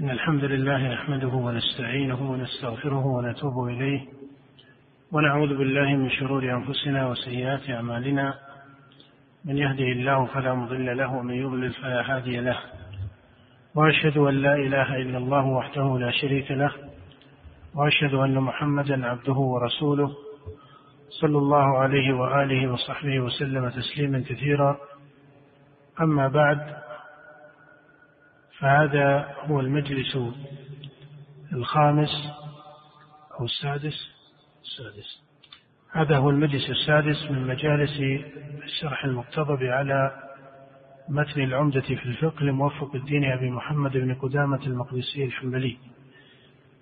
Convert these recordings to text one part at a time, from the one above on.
إن الحمد لله نحمده ونستعينه ونستغفره ونتوب إليه ونعوذ بالله من شرور أنفسنا وسيئات أعمالنا. من يهده الله فلا مضل له ومن يضلل فلا هادي له. وأشهد أن لا إله إلا الله وحده لا شريك له. وأشهد أن محمدا عبده ورسوله صلى الله عليه وآله وصحبه وسلم تسليما كثيرا. أما بعد فهذا هو المجلس الخامس أو السادس؟ السادس. هذا هو المجلس السادس من مجالس الشرح المقتضب على متن العمدة في الفقه لموفق الدين أبي محمد بن قدامة المقدسي الحنبلي.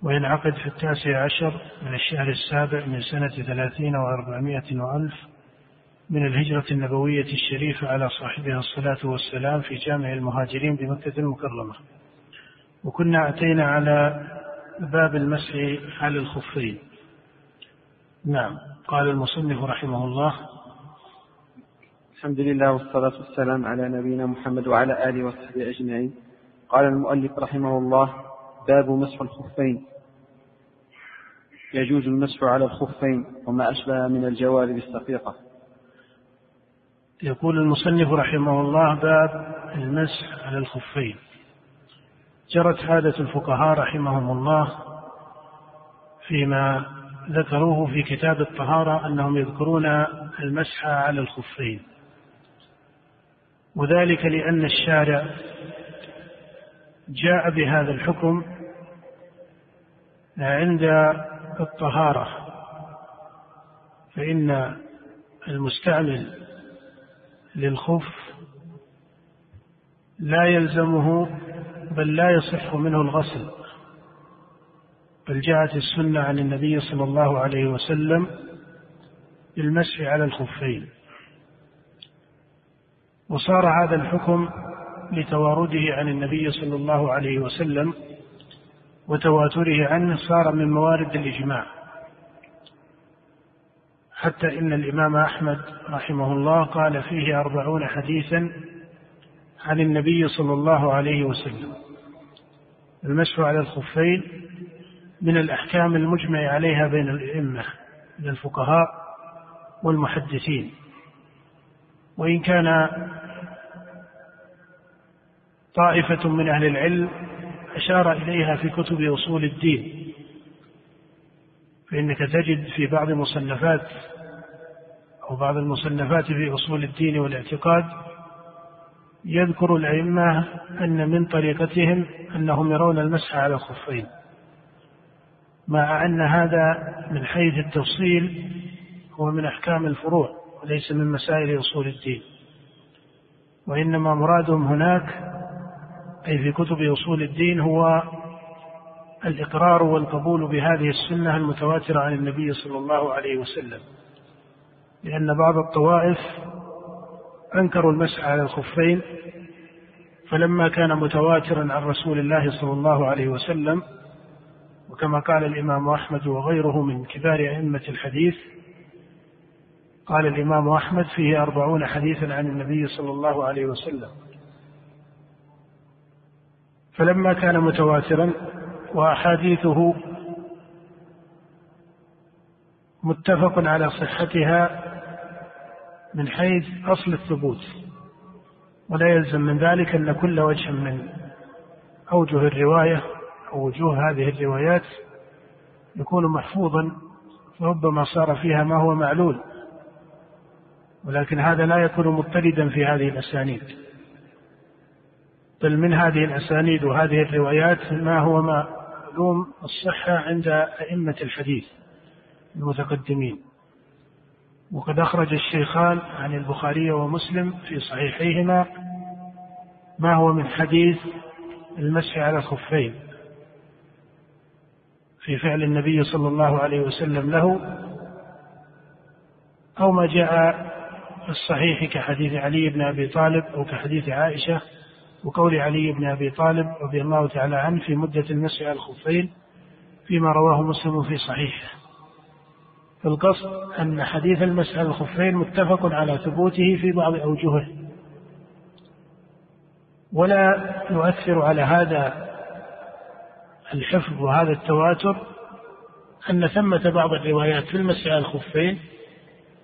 وينعقد في التاسع عشر من الشهر السابع من سنة ثلاثين وأربعمائة وألف من الهجرة النبوية الشريفة على صاحبها الصلاة والسلام في جامع المهاجرين بمكة المكرمة. وكنا أتينا على باب المسح على الخفين. نعم قال المصنف رحمه الله. الحمد لله والصلاة والسلام على نبينا محمد وعلى آله وصحبه أجمعين. قال المؤلف رحمه الله باب مسح الخفين. يجوز المسح على الخفين وما أشبه من الجوارب السقيقة. يقول المصنف رحمه الله باب المسح على الخفين. جرت عادة الفقهاء رحمهم الله فيما ذكروه في كتاب الطهارة أنهم يذكرون المسح على الخفين. وذلك لأن الشارع جاء بهذا الحكم عند الطهارة فإن المستعمل للخف لا يلزمه بل لا يصح منه الغسل. بل جاءت السنة عن النبي صلى الله عليه وسلم بالمسح على الخفين. وصار هذا الحكم لتوارده عن النبي صلى الله عليه وسلم وتواتره عنه صار من موارد الإجماع. حتى إن الإمام أحمد رحمه الله قال فيه أربعون حديثا عن النبي صلى الله عليه وسلم. المسح على الخفين من الأحكام المجمع عليها بين الأئمة من الفقهاء والمحدثين. وإن كان طائفة من أهل العلم أشار إليها في كتب أصول الدين فإنك تجد في بعض مصنفات أو بعض المصنفات في أصول الدين والاعتقاد يذكر الأئمة أن من طريقتهم أنهم يرون المسح على الخفين مع أن هذا من حيث التفصيل هو من أحكام الفروع وليس من مسائل أصول الدين. وإنما مرادهم هناك أي في كتب أصول الدين هو الإقرار والقبول بهذه السنة المتواترة عن النبي صلى الله عليه وسلم. لأن بعض الطوائف أنكروا المسح على الخفين فلما كان متواترا عن رسول الله صلى الله عليه وسلم وكما قال الإمام أحمد وغيره من كبار أئمة الحديث قال الإمام أحمد فيه أربعون حديثا عن النبي صلى الله عليه وسلم. فلما كان متواترا وأحاديثه متفق على صحتها من حيث أصل الثبوت ولا يلزم من ذلك أن كل وجه من أوجه الرواية أو وجوه هذه الروايات يكون محفوظا فربما صار فيها ما هو معلول. ولكن هذا لا يكون مضطردا في هذه الأسانيد. بل من هذه الأسانيد وهذه الروايات ما هو معلوم الصحة عند أئمة الحديث المتقدمين. وقد أخرج الشيخان عن البخاري ومسلم في صحيحيهما ما هو من حديث المسح على الخفين في فعل النبي صلى الله عليه وسلم له أو ما جاء في الصحيح كحديث علي بن أبي طالب أو كحديث عائشة وقول علي بن أبي طالب رضي الله تعالى عنه في مدة المسح على الخفين فيما رواه مسلم في صحيحه. فالقصد أن حديث المسح على الخفين متفق على ثبوته في بعض أوجهه. ولا يؤثر على هذا الحفظ وهذا التواتر أن ثمة بعض الروايات في المسح على الخفين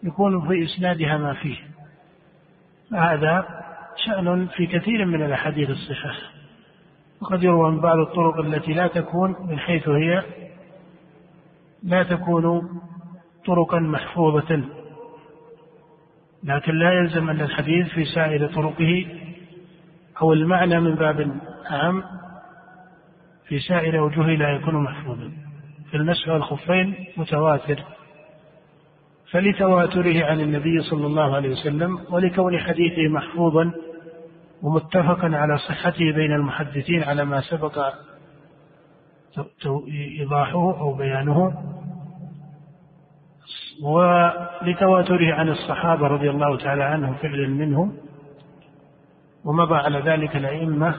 يكون في إسنادها ما فيه. هذا شأن في كثير من الأحاديث الصحاح وقد يروى من بعض الطرق التي لا تكون من حيث هي لا تكون طرقا محفوظة. لكن لا يلزم أن الحديث في سائر طرقه أو المعنى من باب عام في سائر وجوهه لا يكون محفوظا. في المسح والخفين متواتر. فلتواتره عن النبي صلى الله عليه وسلم ولكون حديثه محفوظا ومتفقا على صحته بين المحدثين على ما سبق إيضاحه أو بيانه. ولتواتره عن الصحابة رضي الله تعالى عنهم فعلا منهم ومضى على ذلك الأئمة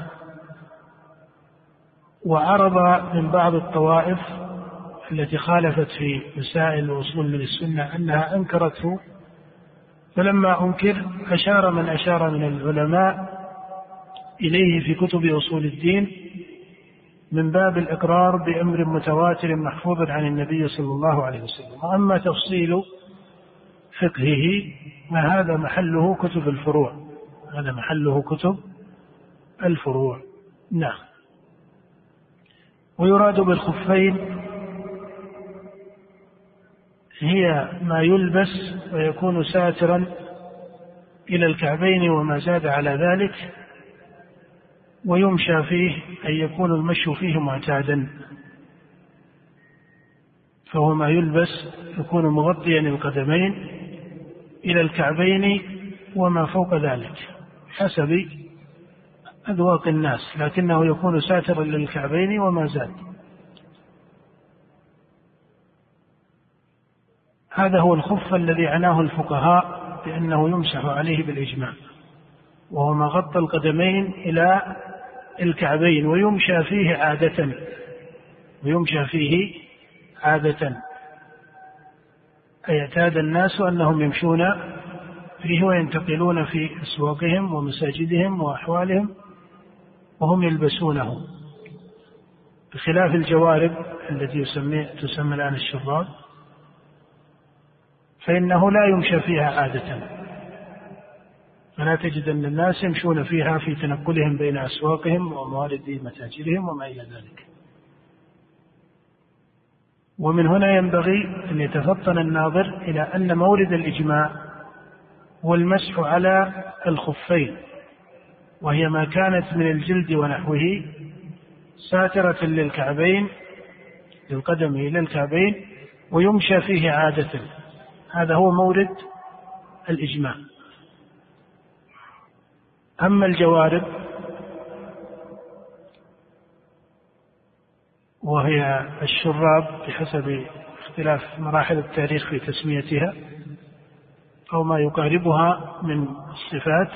وعرض من بعض الطوائف التي خالفت في مسائل الوصول من السنة أنها أنكرته فلما أنكر أشار من أشار من العلماء إليه في كتب أصول الدين من باب الإقرار بأمر متواتر محفوظ عن النبي صلى الله عليه وسلم. وأما تفصيل فقهه فهذا محله كتب الفروع. هذا محله كتب الفروع. نعم. ويراد بالخفين هي ما يلبس ويكون ساترا إلى الكعبين وما زاد على ذلك. ويمشى فيه أي يكون المشي فيه معتادا. فهو ما يلبس يكون مغطيا القدمين إلى الكعبين وما فوق ذلك حسب أذواق الناس لكنه يكون ساترا للكعبين وما زاد. هذا هو الخف الذي عناه الفقهاء بأنه يمسح عليه بالإجماع وهو ما غطى القدمين إلى الكعبين ويمشى فيه عادة. ويمشى فيه عادة. أي اعتاد الناس أنهم يمشون فيه وينتقلون في أسواقهم ومساجدهم وأحوالهم وهم يلبسونه. بخلاف الجوارب التي يسمي تسمى الآن الشراب فإنه لا يمشى فيها عادة. فلا تجد أن الناس يمشون فيها في تنقلهم بين أسواقهم وموارد متاجرهم وما إلى ذلك. ومن هنا ينبغي أن يتفطن الناظر إلى أن مورد الإجماع هو المسح على الخفين وهي ما كانت من الجلد ونحوه ساترة للكعبين للقدم إلى الكعبين ويمشى فيه عادة. هذا هو مورد الإجماع. أما الجوارب وهي الشراب بحسب اختلاف مراحل التاريخ في تسميتها أو ما يقاربها من الصفات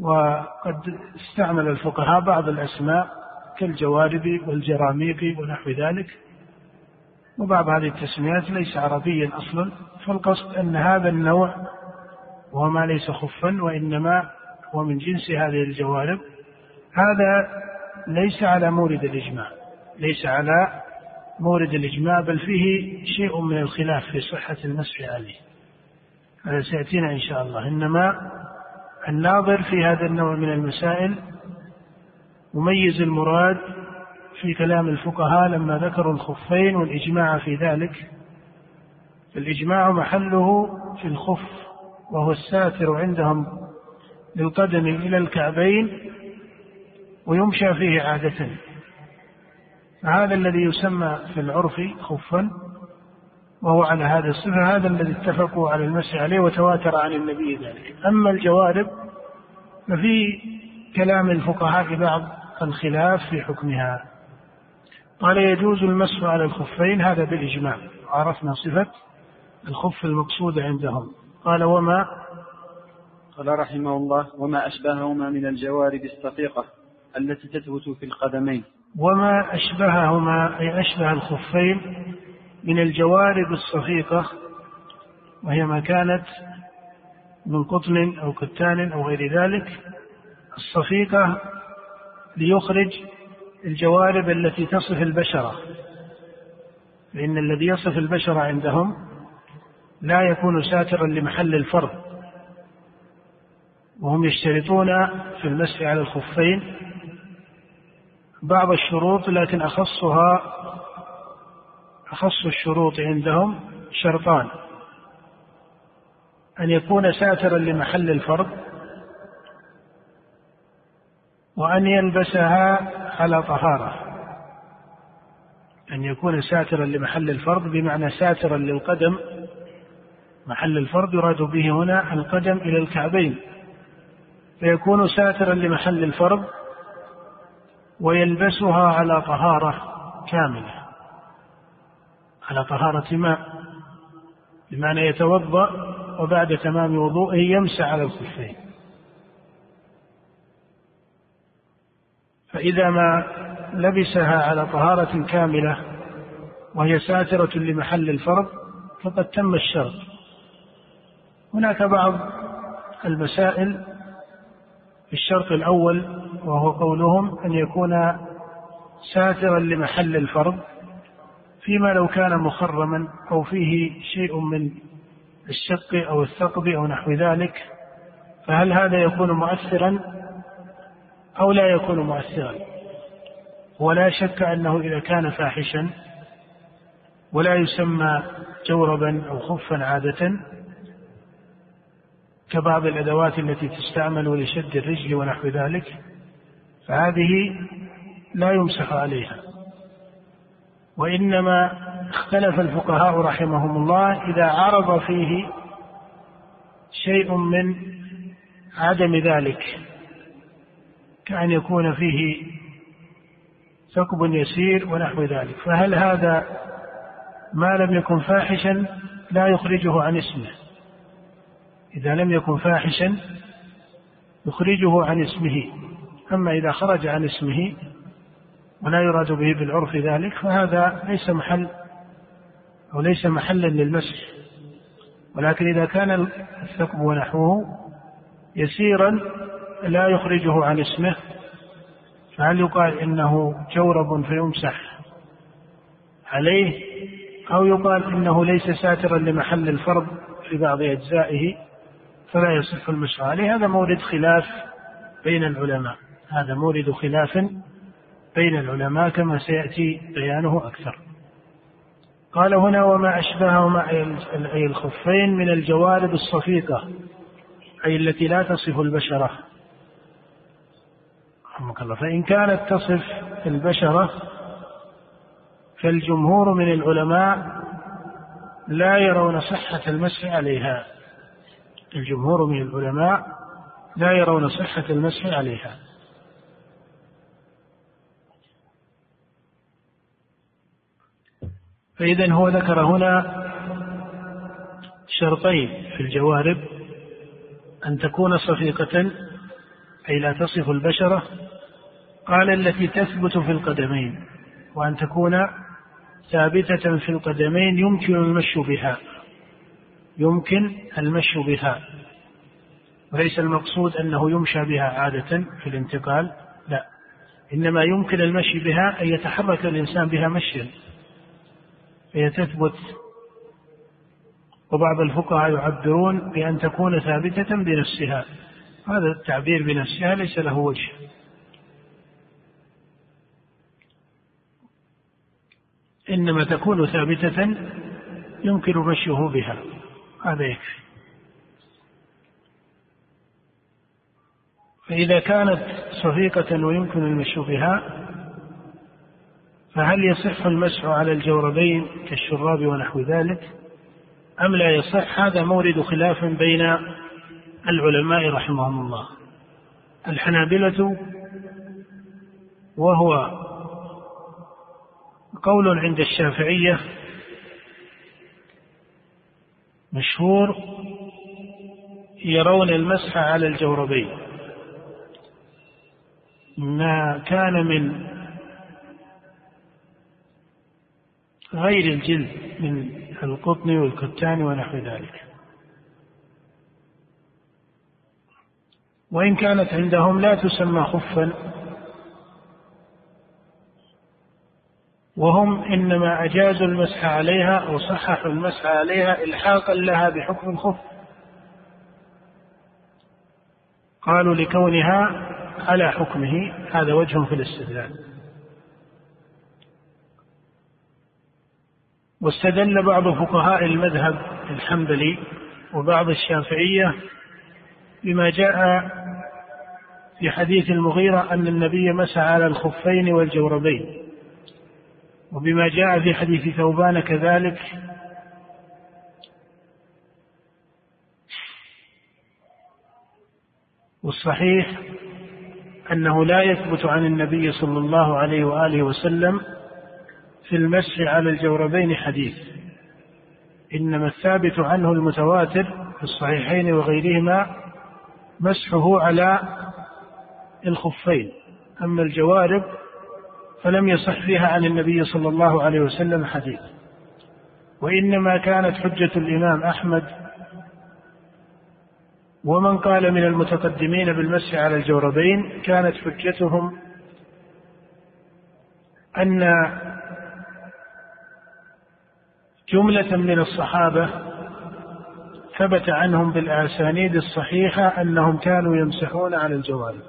وقد استعمل الفقهاء بعض الأسماء كالجوارب والجراميق ونحو ذلك وبعض هذه التسميات ليس عربيا أصلا فالقصد أن هذا النوع وهو ما ليس خفا وإنما هو من جنس هذه الجوارب هذا ليس على مورد الإجماع ليس على مورد الإجماع بل فيه شيء من الخلاف في صحة المسح عليه. هذا سيأتينا إن شاء الله. إنما الناظر في هذا النوع من المسائل مميز المراد في كلام الفقهاء لما ذكروا الخفين والإجماع في ذلك. الإجماع محله في الخف وهو الساتر عندهم للقدم إلى الكعبين ويمشى فيه عادة. هذا الذي يسمى في العرف خفا وهو على هذا الصفة هذا الذي اتفقوا على المسح عليه وتواتر عن النبي ذلك. أما الجوارب ففي كلام الفقهاء بعض الخلاف في حكمها. قال يجوز المسح على الخفين هذا بالإجماع. عرفنا صفة الخف المقصود عندهم. قال وما قال رحمه الله وما أشبههما من الجوارب الصفيقة التي تثبت في القدمين. وما أشبههما أي أشبه الخفين من الجوارب الصفيقة وهي ما كانت من قطن أو كتان أو غير ذلك الصفيقة ليخرج الجوارب التي تصف البشرة. فإن الذي يصف البشرة عندهم لا يكون ساترا لمحل الفرض وهم يشترطون في المسح على الخفين بعض الشروط لكن أخصها أخص الشروط عندهم شرطان. أن يكون ساترا لمحل الفرض وأن يلبسها على طهارة. أن يكون ساترا لمحل الفرض بمعنى ساترا للقدم محل الفرض يراد به هنا القدم إلى الكعبين. فيكون ساترا لمحل الفرض ويلبسها على طهارة كاملة على طهارة ماء بمعنى يتوضأ وبعد تمام وضوءه يمسح على الخفين فإذا ما لبسها على طهارة كاملة وهي ساترة لمحل الفرض فقد تم الشرط. هناك بعض المسائل في الشرط الأول وهو قولهم أن يكون ساترا لمحل الفرض فيما لو كان مخرما أو فيه شيء من الشق أو الثقب أو نحو ذلك فهل هذا يكون مؤثرا أو لا يكون مؤثرا؟ ولا شك أنه إذا كان فاحشا ولا يسمى جوربا أو خفا عادة كبعض الأدوات التي تستعمل لشد الرجل ونحو ذلك فهذه لا يمسح عليها. وإنما اختلف الفقهاء رحمهم الله إذا عرض فيه شيء من عدم ذلك كأن يكون فيه ثقب يسير ونحو ذلك. فهل هذا ما لم يكن فاحشا لا يخرجه عن اسمه. إذا لم يكن فاحشا يخرجه عن اسمه. أما إذا خرج عن اسمه ولا يراد به بالعرف ذلك فهذا ليس محل أو ليس محلا للمسح. ولكن إذا كان الثقب ونحوه يسيرا لا يخرجه عن اسمه فهل يقال إنه جورب فيمسح عليه؟ أو يقال إنه ليس ساترا لمحل الفرض في بعض أجزائه؟ فلا يصح المسح عليه هذا مورد خلاف بين العلماء. هذا مورد خلاف بين العلماء كما سيأتي بيانه أكثر. قال هنا وما أشبههما أي الخفين من الجوارب الصفيقة أي التي لا تصف البشرة. رحمك الله. فإن كانت تصف البشرة فالجمهور من العلماء لا يرون صحة المسح عليها. الجمهور من العلماء لا يرون صحة المسح عليها. فإذا هو ذكر هنا شرطين في الجوارب أن تكون صفيقة أي لا تصف البشرة. قال التي تثبت في القدمين وأن تكون ثابتة في القدمين يمكن المشي بها. يمكن المشي بها. وليس المقصود أنه يمشى بها عادة في الانتقال لا. إنما يمكن المشي بها أن يتحرك الإنسان بها مشيا فهي تثبت. وبعض الفقهاء يعبرون بأن تكون ثابتة بنفسها. هذا التعبير بنفسها ليس له وجه. إنما تكون ثابتة يمكن مشيه بها. هذا يكفي فإذا كانت صفيقة ويمكن المشي بها فهل يصح المسح على الجوربين كالشراب ونحو ذلك؟ أم لا يصح؟ هذا مورد خلاف بين العلماء رحمهم الله. الحنابلة وهو قول عند الشافعية مشهور يرون المسح على الجوربين. ما كان من غير الجلد من القطن والكتان ونحو ذلك. وإن كانت عندهم لا تسمى خفا. وهم إنما أجازوا المسح عليها أو صححوا المسح عليها إلحاقا لها بحكم الخف قالوا لكونها على حكمه هذا وجه في الاستدلال. واستدل بعض فقهاء المذهب الحنبلي وبعض الشافعية بما جاء في حديث المغيرة أن النبي مسح على الخفين والجوربين. وبما جاء في حديث ثوبان كذلك والصحيح أنه لا يثبت عن النبي صلى الله عليه وآله وسلم في المسح على الجوربين حديث. إنما الثابت عنه المتواتر في الصحيحين وغيرهما مسحه على الخفين. أما الجوارب فلم يصح فيها عن النبي صلى الله عليه وسلم حديث وإنما كانت حجة الإمام أحمد ومن قال من المتقدمين بالمسح على الجوربين كانت حجتهم أن جملة من الصحابة ثبت عنهم بالأسانيد الصحيحة أنهم كانوا يمسحون على الجوارب.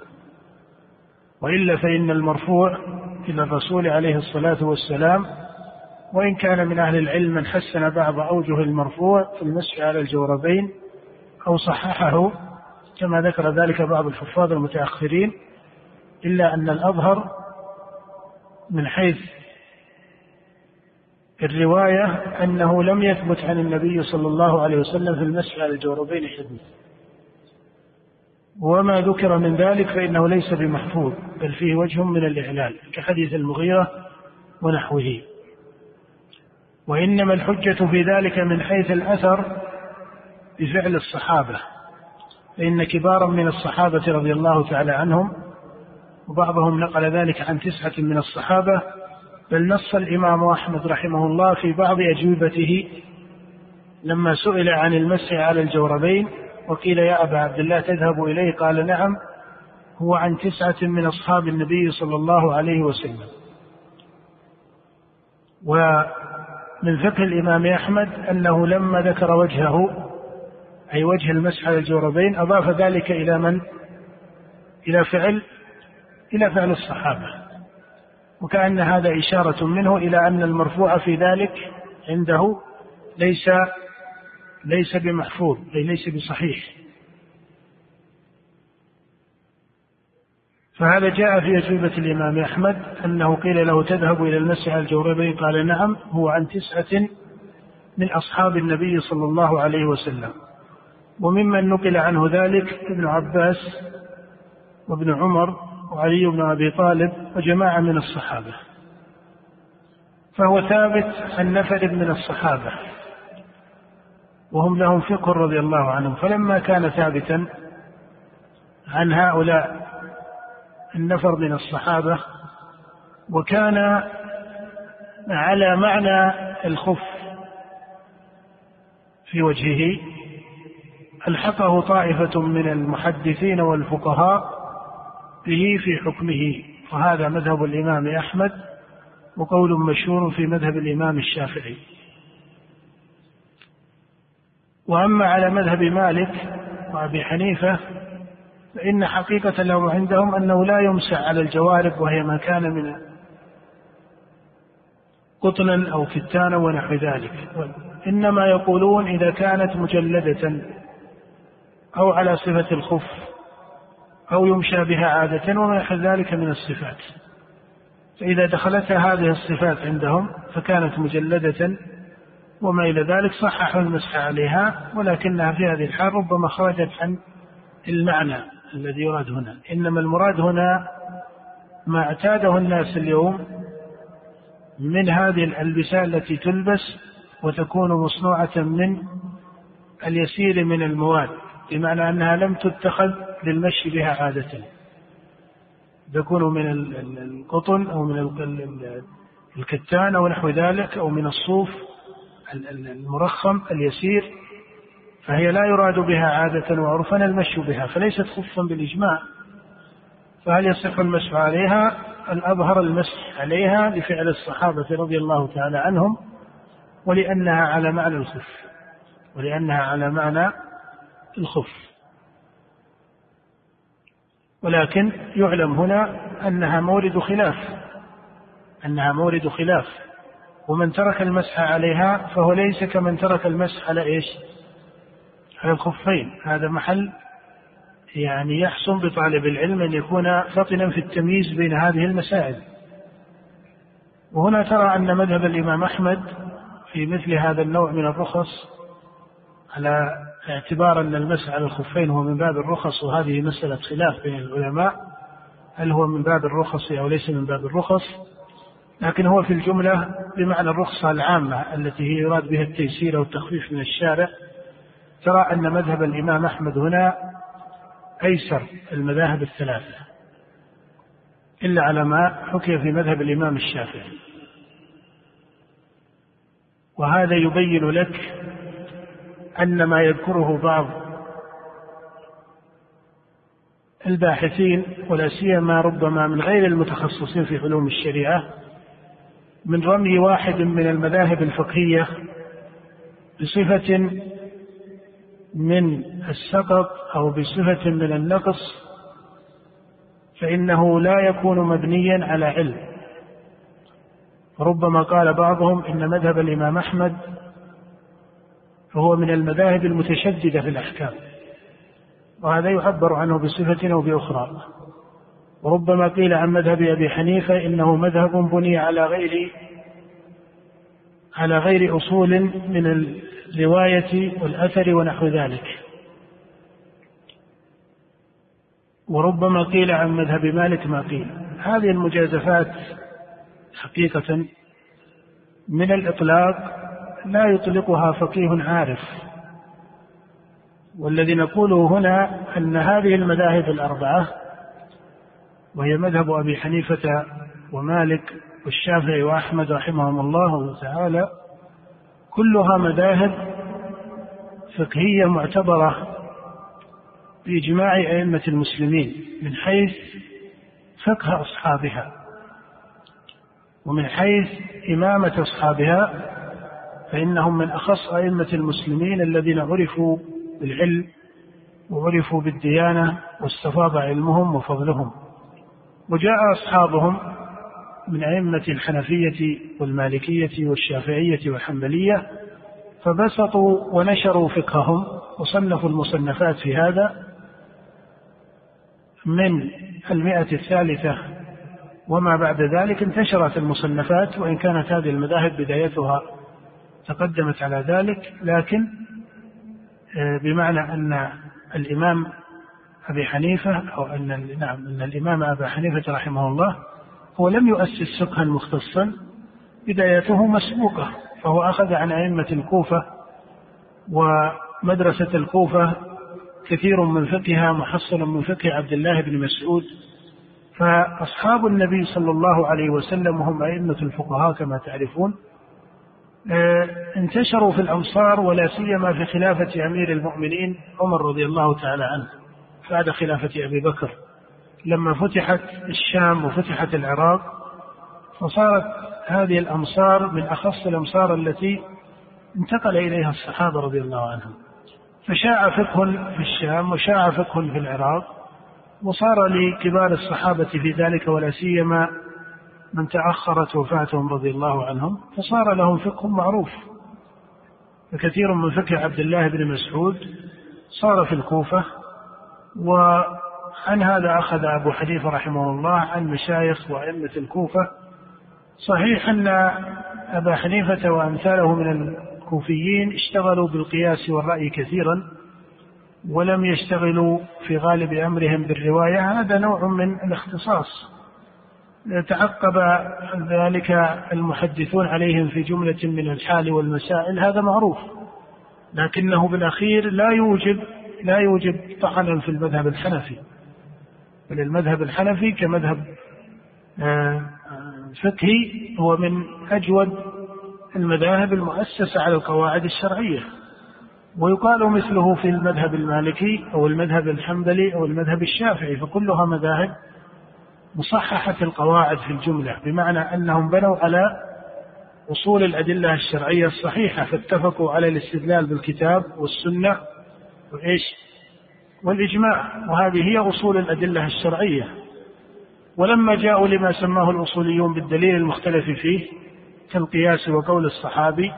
وإلا فإن المرفوع إلى الرسول عليه الصلاة والسلام وإن كان من أهل العلم من حسن بعض أوجه المرفوع في المسح على الجوربين أو صححه كما ذكر ذلك بعض الحفاظ المتأخرين إلا أن الأظهر من حيث الرواية أنه لم يثبت عن النبي صلى الله عليه وسلم في المسح على الجوربين حديث. وما ذكر من ذلك فإنه ليس بمحفوظ بل فيه وجه من الإعلال كحديث المغيرة ونحوه. وإنما الحجة في ذلك من حيث الأثر بفعل الصحابة فإن كبارا من الصحابة رضي الله تعالى عنهم وبعضهم نقل ذلك عن تسعة من الصحابة بل نص الإمام أحمد رحمه الله في بعض أجوبته لما سئل عن المسح على الجوربين وقيل يا أبا عبد الله تذهب إليه؟ قال نعم هو عن تسعة من أصحاب النبي صلى الله عليه وسلم. ومن فقه الإمام أحمد أنه لما ذكر وجهه أي وجه المسح على الجوربين أضاف ذلك إلى من؟ إلى فعل إلى فعل الصحابة. وكأن هذا إشارة منه إلى أن المرفوع في ذلك عنده ليس ليس بمحفوظ أي ليس بصحيح. فهذا جاء في أجوبة الإمام أحمد أنه قيل له تذهب إلى المسح على الجوربين قال نعم هو عن تسعة من أصحاب النبي صلى الله عليه وسلم. وممن نقل عنه ذلك ابن عباس وابن عمر وعلي بن أبي طالب وجماعة من الصحابة. فهو ثابت عن نفر من الصحابة. وهم لهم فقه رضي الله عنهم. فلما كان ثابتا عن هؤلاء النفر من الصحابة وكان على معنى الخف في وجهه ألحقه طائفة من المحدثين والفقهاء به في حكمه. وهذا مذهب الإمام أحمد وقول مشهور في مذهب الإمام الشافعي. وأما على مذهب مالك وأبي حنيفة فإن حقيقة لهم عندهم أنه لا يمسح على الجوارب وهي ما كان من قطنا أو كتانا ونحو ذلك. إنما يقولون إذا كانت مجلدة أو على صفة الخف أو يمشى بها عادة وما نحو ذلك من الصفات. فإذا دخلتها هذه الصفات عندهم فكانت مجلدة وما إلى ذلك صححوا المسح عليها ولكنها في هذه الحال ربما خرجت عن المعنى الذي يراد هنا. إنما المراد هنا ما اعتاده الناس اليوم من هذه الألبسة التي تلبس وتكون مصنوعة من اليسير من المواد بمعنى أنها لم تتخذ للمشي بها عادة. تكون من القطن أو من الكتان أو نحو ذلك أو من الصوف المرخم اليسير فهي لا يراد بها عادة وعرفا المشي بها فليست خفا بالإجماع. فهل يصح المسح عليها؟ الأظهر المسح عليها لفعل الصحابة رضي الله تعالى عنهم ولأنها على معنى الخف ولأنها على معنى الخف. ولكن يعلم هنا أنها مورد خلاف أنها مورد خلاف. ومن ترك المسح عليها فهو ليس كمن ترك المسح على إيش؟ على الخفين هذا محل يعني يحسن بطالب العلم أن يكون فطنا في التمييز بين هذه المسائل. وهنا ترى أن مذهب الإمام أحمد في مثل هذا النوع من الرخص على اعتبار أن المسح على الخفين هو من باب الرخص وهذه مسألة خلاف بين العلماء هل هو من باب الرخص أو ليس من باب الرخص؟ لكن هو في الجملة بمعنى الرخصة العامة التي هي يراد بها التيسير والتخفيف من الشارع ترى أن مذهب الإمام أحمد هنا أيسر المذاهب الثلاثة إلا على ما حكي في مذهب الإمام الشافعي. وهذا يبين لك أن ما يذكره بعض الباحثين ولا سيما ربما من غير المتخصصين في علوم الشريعة من رمي واحد من المذاهب الفقهية بصفة من السقط أو بصفة من النقص فإنه لا يكون مبنيا على علم. ربما قال بعضهم إن مذهب الإمام أحمد فهو من المذاهب المتشددة في الأحكام وهذا يعبر عنه بصفة أو بأخرى. وربما قيل عن مذهب أبي حنيفة إنه مذهب بني على غير على غير أصول من الرواية والأثر ونحو ذلك. وربما قيل عن مذهب مالك ما قيل. هذه المجازفات حقيقة من الإطلاق لا يطلقها فقيه عارف. والذي نقوله هنا أن هذه المذاهب الأربعة وهي مذهب أبي حنيفة ومالك والشافعي وأحمد رحمهم الله تعالى كلها مذاهب فقهية معتبرة بإجماع أئمة المسلمين من حيث فقه أصحابها ومن حيث إمامة أصحابها فإنهم من أخص أئمة المسلمين الذين عرفوا بالعلم وعرفوا بالديانة واستفاض علمهم وفضلهم. وجاء أصحابهم من أئمة الحنفية والمالكية والشافعية والحنبلية فبسطوا ونشروا فقههم وصنفوا المصنفات في هذا من المئة الثالثة وما بعد ذلك انتشرت المصنفات وإن كانت هذه المذاهب بدايتها تقدمت على ذلك لكن آه، بمعنى أن الإمام أبي حنيفة أو أن نعم أن الإمام أبا حنيفة رحمه الله هو لم يؤسس فقها مختصا بدايته مسبوقة فهو أخذ عن أئمة الكوفة ومدرسة الكوفة كثير من فقهها محصل من فقه عبد الله بن مسعود فأصحاب النبي صلى الله عليه وسلم هم أئمة الفقهاء كما تعرفون. آه، انتشروا في الأمصار ولا سيما في خلافة أمير المؤمنين عمر رضي الله تعالى عنه. بعد خلافة أبي بكر لما فتحت الشام وفتحت العراق فصارت هذه الأمصار من أخص الأمصار التي انتقل إليها الصحابة رضي الله عنهم. فشاع فقه في الشام وشاع فقه في العراق وصار لكبار الصحابة في ذلك ولا سيما من تأخرت وفاتهم رضي الله عنهم فصار لهم فقه معروف. فكثير من فقه عبد الله بن مسعود صار في الكوفة وعن هذا أخذ أبو حنيفة رحمه الله عن مشايخ وأئمة الكوفة. صحيح أن أبا حنيفة وأمثاله من الكوفيين اشتغلوا بالقياس والرأي كثيرا ولم يشتغلوا في غالب أمرهم بالرواية. هذا نوع من الاختصاص. تعقب ذلك المحدثون عليهم في جملة من الحال والمسائل. هذا معروف. لكنه بالأخير لا يوجب لا يوجب طعنا في المذهب الحنفي. بل المذهب الحنفي كمذهب آه، فقهي هو من أجود المذاهب المؤسسة على القواعد الشرعية. ويقال مثله في المذهب المالكي أو المذهب الحنبلي أو المذهب الشافعي فكلها مذاهب مصححة القواعد في الجملة بمعنى أنهم بنوا على أصول الأدلة الشرعية الصحيحة فاتفقوا على الاستدلال بالكتاب والسنة وإيش والإجماع. وهذه هي أصول الأدلة الشرعية. ولما جاءوا لما سماه الأصوليون بالدليل المختلف فيه كالقياس وقول الصحابي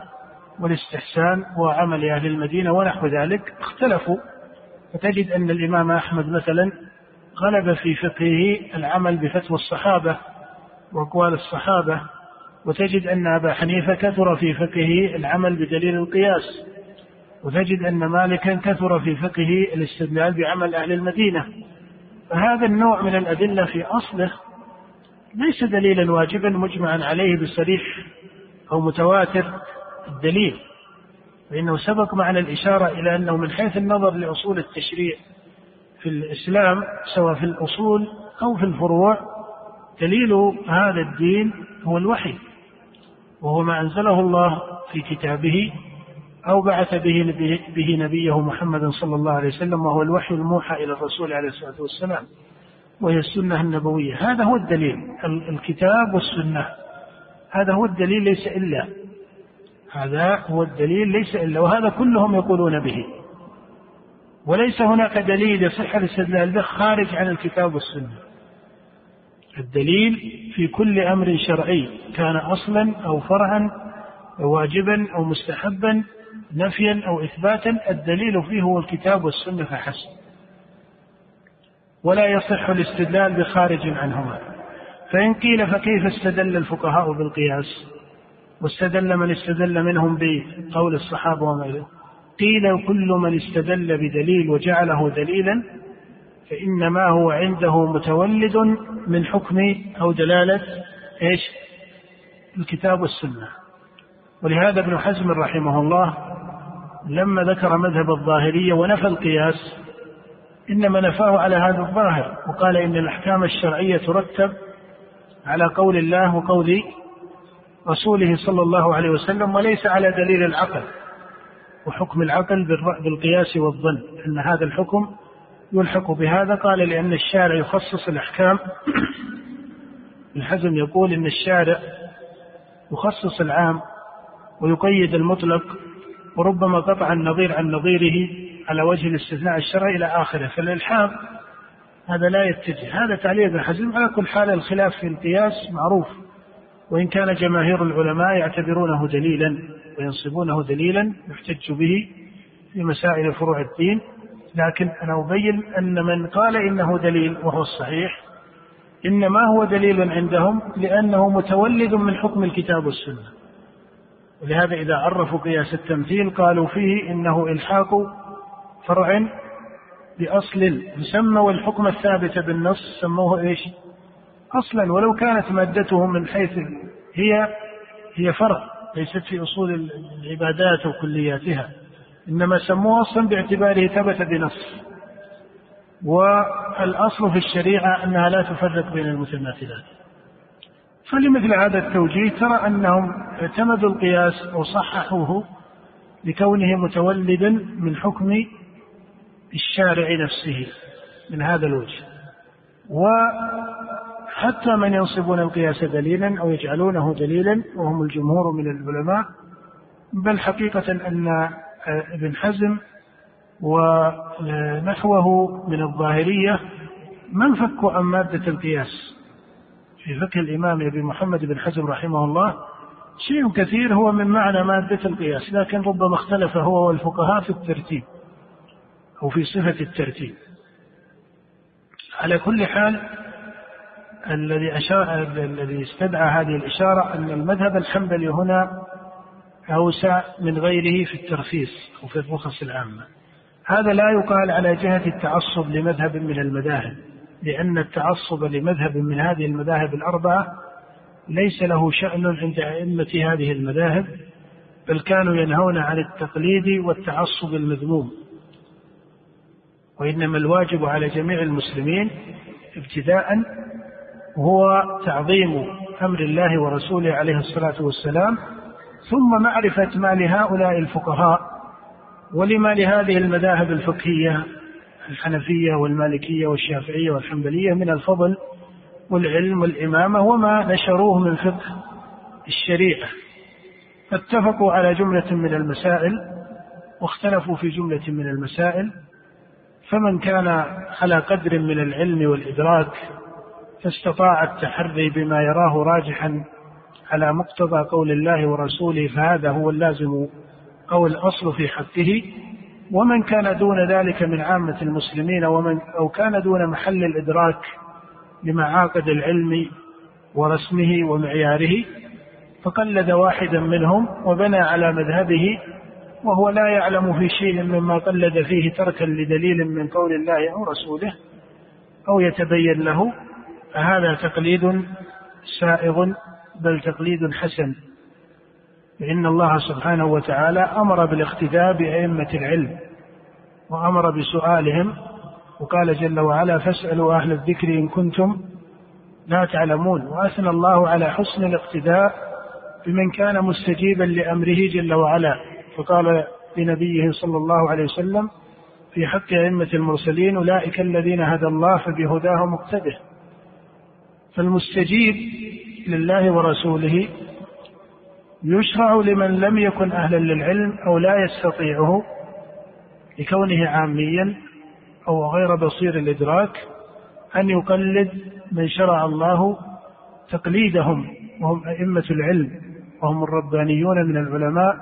والاستحسان وعمل أهل المدينة ونحو ذلك اختلفوا. فتجد أن الإمام أحمد مثلا غلب في فقهه العمل بفتوى الصحابة وأقوال الصحابة. وتجد أن أبا حنيفة كثر في فقهه العمل بدليل القياس. وتجد أن مالكا كثر في فقهه الاستدلال بعمل أهل المدينة. فهذا النوع من الأدلة في أصله ليس دليلا واجبا مجمعا عليه بصريح أو متواتر الدليل. فإنه سبق معنا الإشارة إلى أنه من حيث النظر لأصول التشريع في الإسلام سواء في الأصول أو في الفروع دليل هذا الدين هو الوحي وهو ما أنزله الله في كتابه أو بعث به, به نبيه محمد صلى الله عليه وسلم وهو الوحي الموحى إلى الرسول عليه الصلاة والسلام وهي السنة النبوية. هذا هو الدليل الكتاب والسنة. هذا هو الدليل ليس إلا. هذا هو الدليل ليس إلا وهذا كلهم يقولون به. وليس هناك دليل يصح الاستدلال به خارج عن الكتاب والسنة. الدليل في كل أمر شرعي كان أصلا أو فرعا أو واجبا أو مستحبا نفيا أو إثباتا الدليل فيه هو الكتاب والسنة فحسب. ولا يصح الاستدلال بخارج عنهما. فإن قيل فكيف استدل الفقهاء بالقياس؟ واستدل من استدل منهم بقول الصحابة وما قيل كل من استدل بدليل وجعله دليلا فإنما هو عنده متولد من حكم أو دلالة إيش؟ الكتاب والسنة. ولهذا ابن حزم رحمه الله لما ذكر مذهب الظاهرية ونفى القياس إنما نفاه على هذا الظاهر وقال إن الأحكام الشرعية ترتب على قول الله وقول رسوله صلى الله عليه وسلم وليس على دليل العقل وحكم العقل بالقياس والظن أن هذا الحكم يلحق بهذا. قال لأن الشارع يخصص الأحكام. الحزم يقول إن الشارع يخصص العام ويقيد المطلق وربما قطع النظير عن نظيره على وجه الاستثناء الشرعي إلى آخره. فالإلحاق هذا لا يتجه. هذا تعليق ابن حزم. على كل حال الخلاف في القياس معروف. وإن كان جماهير العلماء يعتبرونه دليلا وينصبونه دليلا يحتج به في مسائل فروع الدين. لكن أنا أبين أن من قال إنه دليل وهو الصحيح إنما هو دليل عندهم لأنه متولد من حكم الكتاب والسنة. ولهذا إذا عرفوا قياس التمثيل قالوا فيه إنه إلحاق فرع بأصل يسمى والحكم الثابت بالنص سموه إيش؟ أصلا ولو كانت مادته من حيث هي هي فرع ليست في أصول العبادات وكلياتها إنما سموه أصلا باعتباره ثبت بنص. والأصل في الشريعة أنها لا تفرق بين المتماثلات. فلمثل هذا التوجيه ترى أنهم اعتمدوا القياس أو صححوه لكونه متولدا من حكم الشارع نفسه من هذا الوجه. وحتى من ينصبون القياس دليلا أو يجعلونه دليلا وهم الجمهور من العلماء بل حقيقة أن ابن حزم ونحوه من الظاهرية ما انفكوا عن مادة القياس. في فقه الإمام أبي محمد بن حزم رحمه الله شيء كثير هو من معنى مادة القياس لكن ربما اختلف هو والفقهاء في الترتيب أو في صفة الترتيب. على كل حال الذي أشار الذي استدعى هذه الإشارة أن المذهب الحنبلي هنا أوسع من غيره في الترخيص أو في الرخص العامة. هذا لا يقال على جهة التعصب لمذهب من المذاهب. لأن التعصب لمذهب من هذه المذاهب الأربعة ليس له شأن عند أئمة هذه المذاهب بل كانوا ينهون عن التقليد والتعصب المذموم. وإنما الواجب على جميع المسلمين ابتداء هو تعظيم أمر الله ورسوله عليه الصلاة والسلام ثم معرفة ما لهؤلاء الفقهاء ولما لهذه المذاهب الفقهية الحنفية والمالكية والشافعية والحنبلية من الفضل والعلم والإمامة وما نشروه من فقه الشريعة. فاتفقوا على جملة من المسائل واختلفوا في جملة من المسائل. فمن كان على قدر من العلم والإدراك فاستطاع التحري بما يراه راجحا على مقتضى قول الله ورسوله فهذا هو اللازم أو الأصل في حقه. ومن كان دون ذلك من عامة المسلمين ومن أو كان دون محل الإدراك لمعاقد العلم ورسمه ومعياره فقلد واحدا منهم وبنى على مذهبه وهو لا يعلم في شيء مما قلد فيه تركا لدليل من قول الله أو رسوله أو يتبين له فهذا تقليد سائغ بل تقليد حسن. فإن الله سبحانه وتعالى أمر بالاقتداء بأئمة العلم وأمر بسؤالهم وقال جل وعلا فاسألوا أهل الذكر إن كنتم لا تعلمون. وأثنى الله على حسن الاقتداء بمن كان مستجيبا لأمره جل وعلا. فقال لنبيه صلى الله عليه وسلم في حق أئمة المرسلين أولئك الذين هدى الله فبهداه مقتده. فالمستجيب لله ورسوله يشرع لمن لم يكن أهلا للعلم أو لا يستطيعه لكونه عاميا أو غير بصير الإدراك أن يقلد من شرع الله تقليدهم وهم أئمة العلم وهم الربانيون من العلماء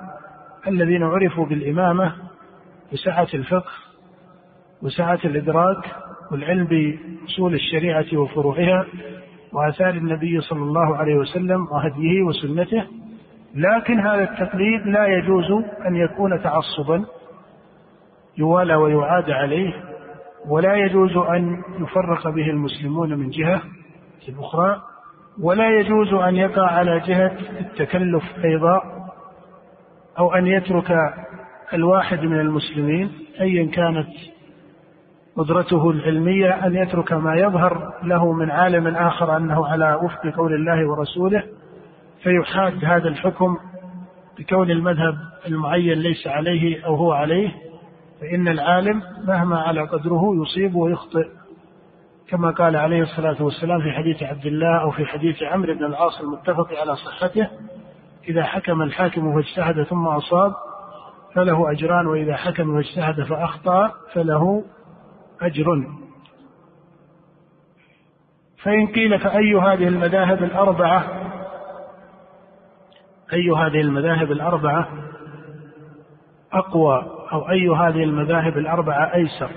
الذين عرفوا بالإمامة بسعة الفقه وسعة الإدراك والعلم بأصول الشريعة وفروعها وآثار النبي صلى الله عليه وسلم وهديه وسنته لكن هذا التقليد لا يجوز أن يكون تعصبا يوالى ويعاد عليه ولا يجوز أن يفرق به المسلمون من جهة أخرى ولا يجوز أن يقع على جهة التكلف أيضا أو أن يترك الواحد من المسلمين أيا كانت قدرته العلمية أن يترك ما يظهر له من عالم آخر أنه على وفق قول الله ورسوله. فيحاد هذا الحكم بكون المذهب المعين ليس عليه أو هو عليه فإن العالم مهما على قدره يصيب ويخطئ. كما قال عليه الصلاة والسلام في حديث عبد الله أو في حديث عمرو بن العاص المتفق على صحته إذا حكم الحاكم فاجتهد ثم أصاب فله أجران وإذا حكم واجتهد فأخطأ فله أجر. فإن قيل فأي هذه المذاهب الأربعة أي هذه المذاهب الأربعة أقوى أو أي هذه المذاهب الأربعة أيسر؟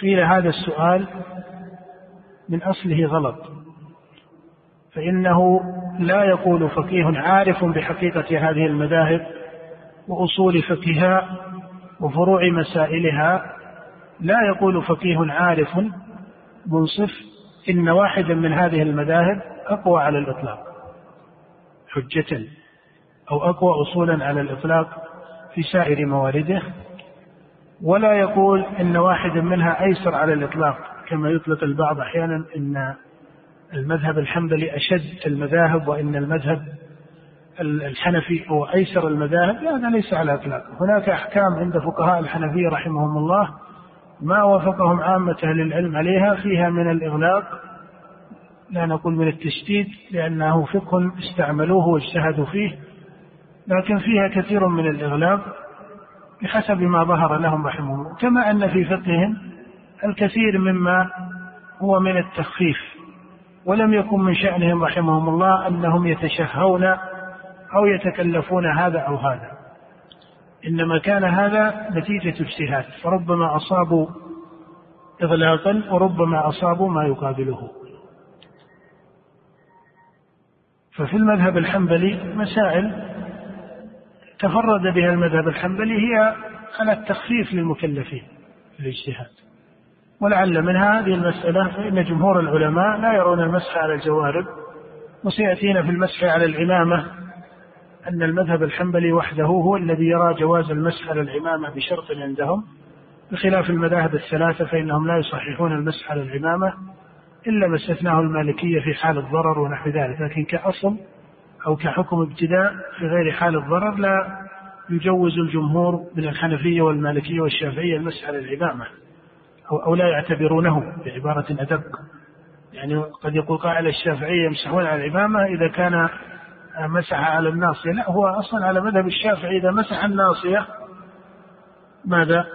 قيل هذا السؤال من أصله غلط. فإنه لا يقول فقيه عارف بحقيقة هذه المذاهب وأصول فقهها وفروع مسائلها. لا يقول فقيه عارف منصف إن واحدا من هذه المذاهب أقوى على الإطلاق. حجة أو أقوى أصولا على الإطلاق في سائر موارده ولا يقول إن واحدا منها أيسر على الإطلاق كما يطلق البعض أحيانا إن المذهب الحنبلي أشد المذاهب وإن المذهب الحنفي هو أيسر المذاهب هذا ليس على الإطلاق هناك أحكام عند فقهاء الحنفية رحمهم الله ما وافقهم عامة أهل العلم عليها فيها من الإغلاق لا نقول من التشديد لأنه فقه استعملوه واجتهدوا فيه لكن فيها كثير من الإغلاق بحسب ما ظهر لهم رحمهم الله. كما أن في فقههم الكثير مما هو من التخفيف ولم يكن من شأنهم رحمهم الله أنهم يتشهون أو يتكلفون هذا أو هذا. إنما كان هذا نتيجة اجتهاد فربما أصابوا إغلاقا وربما أصابوا ما يقابله. ففي المذهب الحنبلي مسائل تفرد بها المذهب الحنبلي هي على التخفيف للمكلفين في الاجتهاد. ولعل من هذه المسألة فإن جمهور العلماء لا يرون المسح على الجوارب وسيأتينا في المسح على العمامة أن المذهب الحنبلي وحده هو الذي يرى جواز المسح على العمامة بشرط عندهم. بخلاف المذاهب الثلاثة فإنهم لا يصححون المسح على العمامة إلا ما استثناه المالكية في حال الضرر ونحو ذلك لكن كأصل أو كحكم ابتداء في غير حال الضرر لا يجوز الجمهور من الحنفية والمالكية والشافعية المسح على العمامة أو, أو لا يعتبرونه بعبارة أدق. يعني قد يقول قائل الشافعية يمسحون على العمامة إذا كان مسح على الناصية. لا هو أصلا على مذهب الشافعي إذا مسح الناصية ماذا؟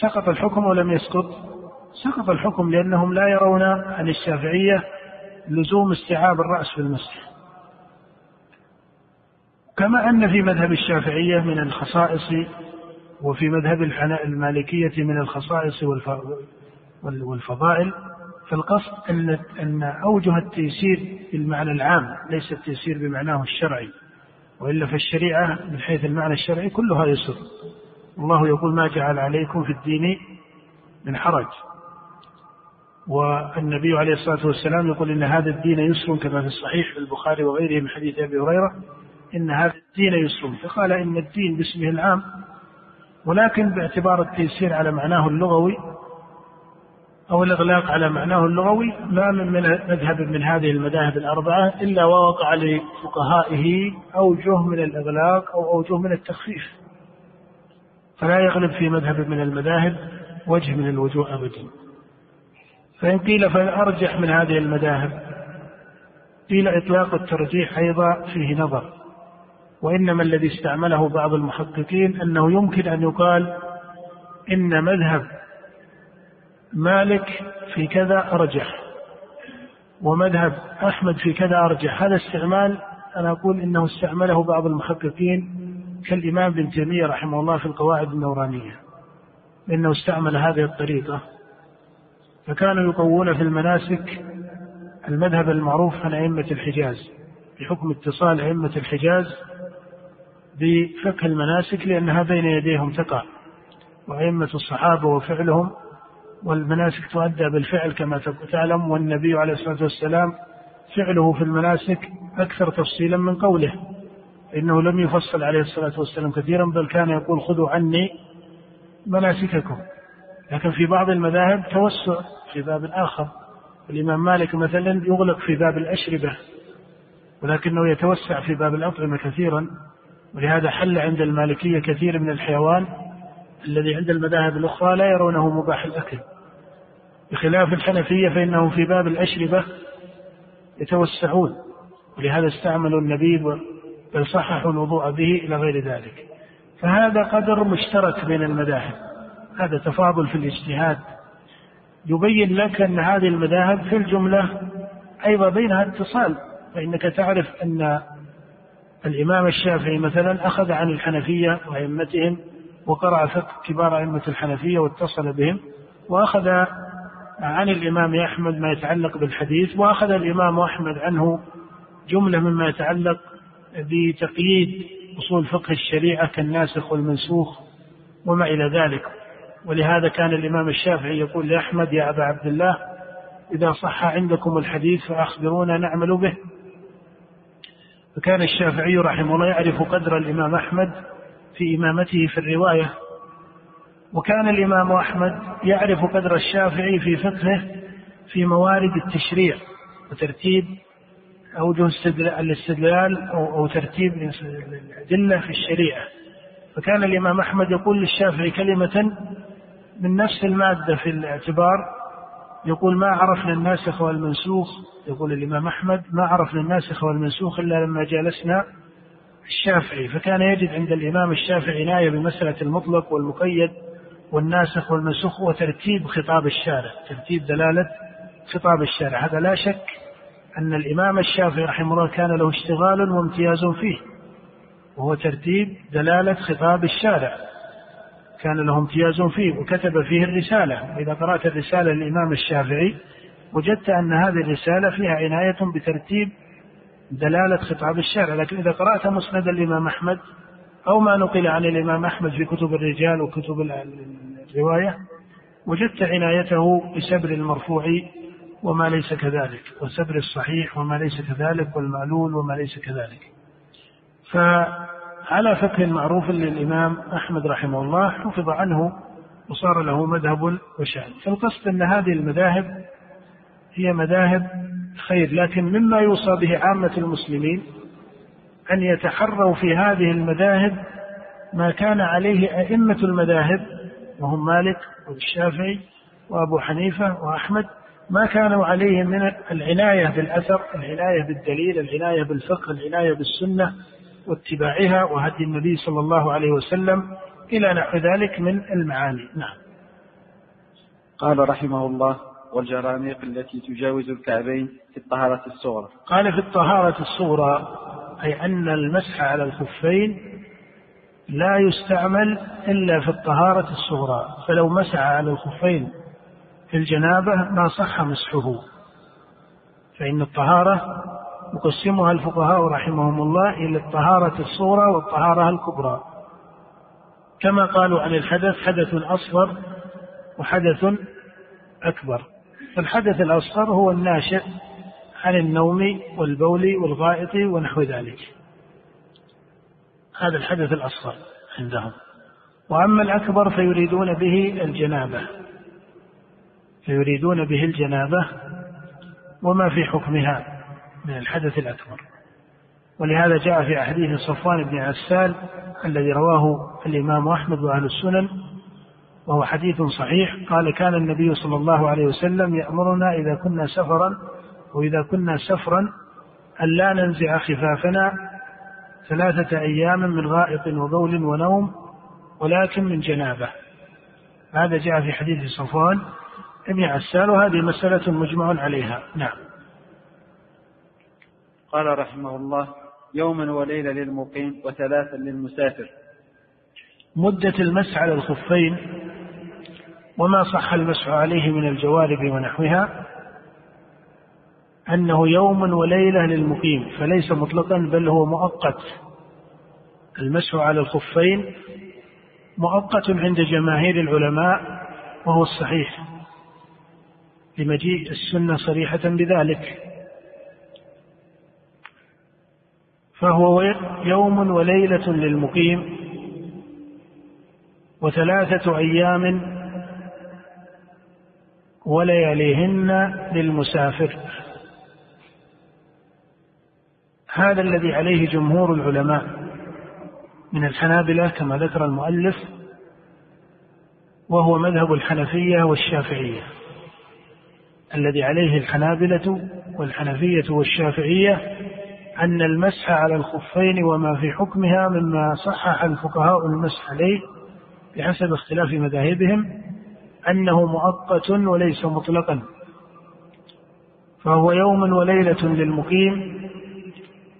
سقط الحكم ولم يسقط. سقط الحكم لأنهم لا يرون عن الشافعية لزوم استيعاب الرأس في المسح كما أن في مذهب الشافعية من الخصائص وفي مذهب المالكية من الخصائص والفضائل فالقصد أن أن أوجه التيسير بالمعنى العام ليس التيسير بمعناه الشرعي وإلا فالشريعة من حيث المعنى الشرعي كلها يسر. الله يقول ما جعل عليكم في الدين من حرج. والنبي عليه الصلاة والسلام يقول إن هذا الدين يسر كما في الصحيح في البخاري وغيره من حديث أبي هريرة إن هذا الدين يسر. فقال إن الدين باسمه العام ولكن باعتبار التيسير على معناه اللغوي أو الإغلاق على معناه اللغوي ما من مذهب من هذه المذاهب الأربعة إلا ووقع لفقهائه أوجه من الإغلاق أو أوجه من التخفيف. فلا يغلب في مذهب من المذاهب وجه من الوجوه أبدا. فإن قيل فالأرجح من هذه المذاهب. قيل إطلاق الترجيح أيضا فيه نظر وإنما الذي استعمله بعض المحققين أنه يمكن أن يقال إن مذهب مالك في كذا أرجح ومذهب أحمد في كذا أرجح. هذا استعمال أنا أقول إنه استعمله بعض المحققين كالإمام ابن تيمية رحمه الله في القواعد النورانية إنه استعمل هذه الطريقة. فكانوا يقوون في المناسك المذهب المعروف عن أئمة الحجاز بحكم اتصال أئمة الحجاز بفقه المناسك لأنها بين يديهم تقع. وأئمة الصحابة وفعلهم والمناسك تؤدى بالفعل كما تعلم والنبي عليه الصلاة والسلام فعله في المناسك أكثر تفصيلا من قوله. إنه لم يفصل عليه الصلاة والسلام كثيرا بل كان يقول خذوا عني مناسككم. لكن في بعض المذاهب توسع في باب آخر الإمام مالك مثلا يغلق في باب الأشربة ولكنه يتوسع في باب الأطعمة كثيرا ولهذا حل عند المالكية كثير من الحيوان الذي عند المذاهب الأخرى لا يرونه مباح الأكل. بخلاف الحنفية فإنهم في باب الأشربة يتوسعون ولهذا استعملوا النبيذ بل صححوا الوضوء به إلى غير ذلك. فهذا قدر مشترك بين المذاهب. هذا تفاضل في الاجتهاد. يبين لك أن هذه المذاهب في الجملة أيضا بينها اتصال فإنك تعرف أن الإمام الشافعي مثلا أخذ عن الحنفية وأئمتهم وقرأ فقه كبار أئمة الحنفية واتصل بهم وأخذ عن الإمام أحمد ما يتعلق بالحديث وأخذ الإمام أحمد عنه جملة مما يتعلق بتقييد أصول فقه الشريعة كالناسخ والمنسوخ وما إلى ذلك. ولهذا كان الإمام الشافعي يقول لأحمد يا أبا عبد الله إذا صح عندكم الحديث فأخبرونا نعمل به. فكان الشافعي رحمه الله يعرف قدر الإمام أحمد في إمامته في الرواية. وكان الإمام أحمد يعرف قدر الشافعي في فقهه في موارد التشريع وترتيب أوجه الاستدلال أو, أو ترتيب الأدلة في الشريعة. فكان الإمام أحمد يقول للشافعي كلمة من نفس المادة في الاعتبار يقول ما عرفنا الناسخ والمنسوخ يقول الإمام أحمد ما عرفنا الناسخ والمنسوخ إلا لما جالسنا الشافعي فكان يجد عند الإمام الشافعي عناية بمسألة المطلق والمقيد والناسخ والمنسوخ وترتيب خطاب الشارع ترتيب دلالة خطاب الشارع. هذا لا شك أن الإمام الشافعي رحمه الله كان له اشتغال وامتياز فيه وهو ترتيب دلالة خطاب الشارع. كان له امتياز فيه وكتب فيه الرسالة. إذا قرأت الرسالة للإمام الشافعي وجدت أن هذه الرسالة فيها عناية بترتيب دلالة خطاب الشارع. لكن إذا قرأت مسند الإمام أحمد أو ما نقل عن الإمام أحمد في كتب الرجال وكتب الرواية وجدت عنايته بسبر المرفوع وما ليس كذلك وسبر الصحيح وما ليس كذلك والمعلول وما ليس كذلك. فعلى فقه معروف للإمام أحمد رحمه الله حفظ عنه وصار له مذهب وشأن. فالقصد أن هذه المذاهب هي مذاهب خير لكن مما يوصى به عامة المسلمين أن يتحروا في هذه المذاهب ما كان عليه أئمة المذاهب وهم مالك والشافعي وأبو حنيفة وأحمد ما كانوا عليه من العناية بالأثر العناية بالدليل العناية بالفقه العناية بالسنة واتباعها وهدي النبي صلى الله عليه وسلم إلى نحو ذلك من المعاني. نعم. قال رحمه الله والجرانيق التي تجاوز الكعبين في الطهارة الصغرى. قال في الطهارة الصغرى أي أن المسح على الخفين لا يستعمل إلا في الطهارة الصغرى. فلو مسح على الخفين في الجنابة ما صح مسحه. فإن الطهارة يقسمها الفقهاء رحمهم الله إلى الطهارة الصغرى والطهارة الكبرى. كما قالوا عن الحدث حدث أصغر وحدث أكبر. فالحدث الأصغر هو الناشئ عن النوم والبول والغائط ونحو ذلك. هذا الحدث الأصغر عندهم. وأما الأكبر فيريدون به الجنابة. فيريدون به الجنابة وما في حكمها. من الحدث الأكبر. ولهذا جاء في أحاديث صفوان بن عسال الذي رواه الإمام أحمد وأهل السنن وهو حديث صحيح. قال كان النبي صلى الله عليه وسلم يأمرنا إذا كنا سفرا وإذا كنا سفرا أن لا ننزع خفافنا ثلاثة أيام من غائط وبول ونوم ولكن من جنابة. هذا جاء في حديث صفوان ابن عسال وهذه مسألة مجمع عليها. نعم. قال رحمه الله يوما وليلة للمقيم وثلاثا للمسافر. مدة المسح على الخفين وما صح المسح عليه من الجوارب ونحوها أنه يوم وليلة للمقيم فليس مطلقا بل هو مؤقت. المسح على الخفين مؤقت عند جماهير العلماء وهو الصحيح. لمجيء السنة صريحة بذلك. فهو يوم وليلة للمقيم وثلاثة أيام ولياليهن للمسافر. هذا الذي عليه جمهور العلماء من الحنابلة كما ذكر المؤلف وهو مذهب الحنفية والشافعية. الذي عليه الحنابلة والحنفية والشافعية أن المسح على الخفين وما في حكمها مما صحح الفقهاء المسح عليه بحسب اختلاف مذاهبهم أنه مؤقت وليس مطلقا. فهو يوم وليلة للمقيم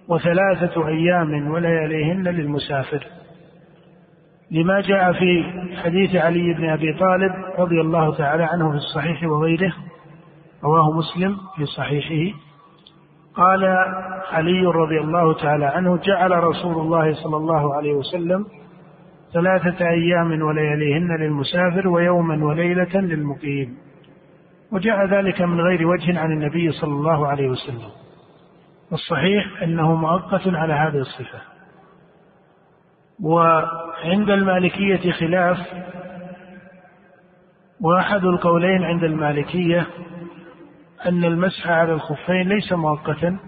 وثلاثة أيام ولياليهن للمسافر. لما جاء في حديث علي بن أبي طالب رضي الله تعالى عنه في الصحيح وغيره رواه مسلم في صحيحه. قال علي رضي الله تعالى عنه جعل رسول الله صلى الله عليه وسلم ثلاثة أيام ولياليهن للمسافر ويوما وليلة للمقيم. وجاء ذلك من غير وجه عن النبي صلى الله عليه وسلم. والصحيح أنه مؤقت على هذه الصفة. وعند المالكية خلاف. وأحد القولين عند المالكية أن المسح على الخفين ليس مؤقتا.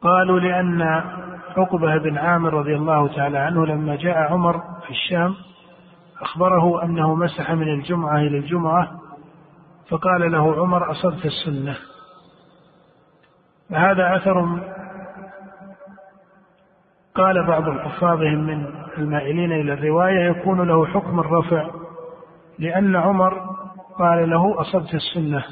قالوا لأن عقبة بن عامر رضي الله تعالى عنه لما جاء عمر في الشام أخبره أنه مسح من الجمعة إلى الجمعة فقال له عمر أصبت السنة. فهذا أثر قال بعض حفاظهم من المائلين إلى الرواية يكون له حكم الرفع لأن عمر قال له أصبت السنة.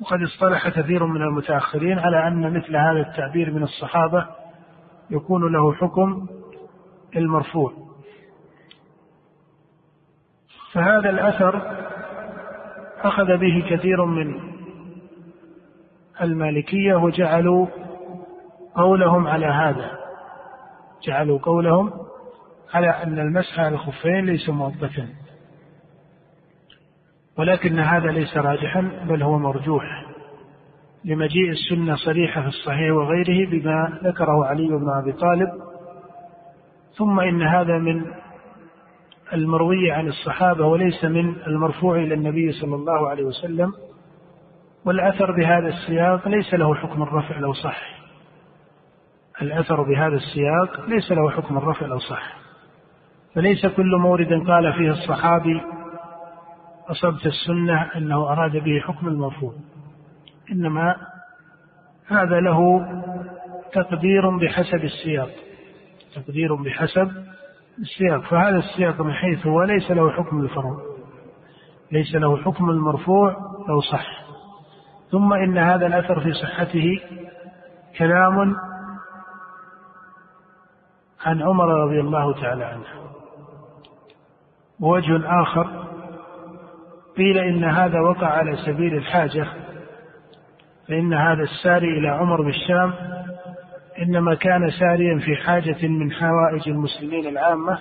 وقد اصطلح كثير من المتأخرين على أن مثل هذا التعبير من الصحابة يكون له حكم المرفوع. فهذا الأثر أخذ به كثير من المالكية وجعلوا قولهم على هذا. جعلوا قولهم على أن المسح على الخفين ليس مؤقتا ولكن هذا ليس راجحا بل هو مرجوح لمجيء السنة صريحة في الصحيح وغيره بما ذكره علي بن أبي طالب. ثم إن هذا من المروي عن الصحابة وليس من المرفوع إلى النبي صلى الله عليه وسلم. والأثر بهذا السياق ليس له حكم الرفع لو صح. الأثر بهذا السياق ليس له حكم الرفع لو صح. فليس كل مورد قال فيه الصحابي أصبت السنة أنه أراد به حكم المرفوع إنما هذا له تقدير بحسب السياق تقدير بحسب السياق. فهذا السياق من حيث هو ليس له حكم الفرع ليس له حكم المرفوع لو صح. ثم إن هذا الأثر في صحته كلام عن عمر رضي الله تعالى عنه. ووجه آخر قيل إن هذا وقع على سبيل الحاجة فإن هذا الساري إلى عمر بالشام إنما كان ساريا في حاجة من حوائج المسلمين العامة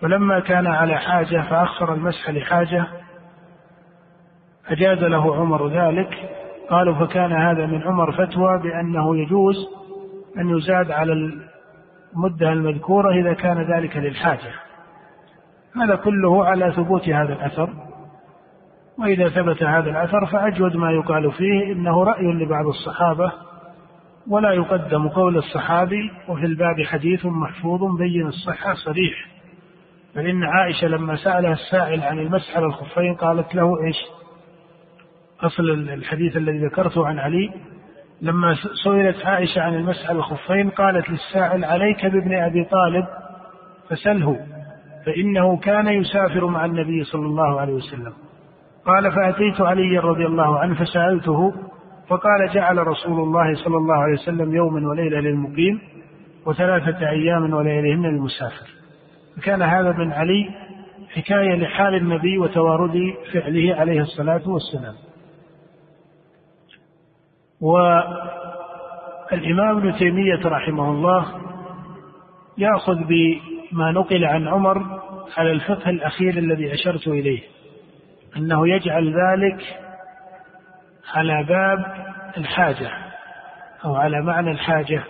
فلما كان على حاجة فأخر المسح لحاجة أجاز له عمر ذلك. قالوا فكان هذا من عمر فتوى بأنه يجوز أن يزاد على المدة المذكورة إذا كان ذلك للحاجة. هذا كله على ثبوت هذا الأثر. وإذا ثبت هذا الأثر فأجود ما يقال فيه إنه رأي لبعض الصحابة ولا يقدم قول الصحابي وفي الباب حديث محفوظ بين الصحة صريح. بل إن عائشة لما سألها السائل عن المسح على الخفين قالت له إيش؟ أصل الحديث الذي ذكرته عن علي. لما سئلت عائشة عن المسح على الخفين قالت للسائل عليك بابن أبي طالب فسله فإنه كان يسافر مع النبي صلى الله عليه وسلم. قال فأتيت علي رضي الله عنه فسألته فقال جعل رسول الله صلى الله عليه وسلم يوما وليلة للمقيم وثلاثة أيام ولياليهن للمسافر. فكان هذا من علي حكاية لحال النبي وتوارد فعله عليه الصلاة والسلام. والإمام ابن تيمية رحمه الله يأخذ بما نقل عن عمر على الفقه الأخير الذي أشرت إليه. أنه يجعل ذلك على باب الحاجة أو على معنى الحاجة.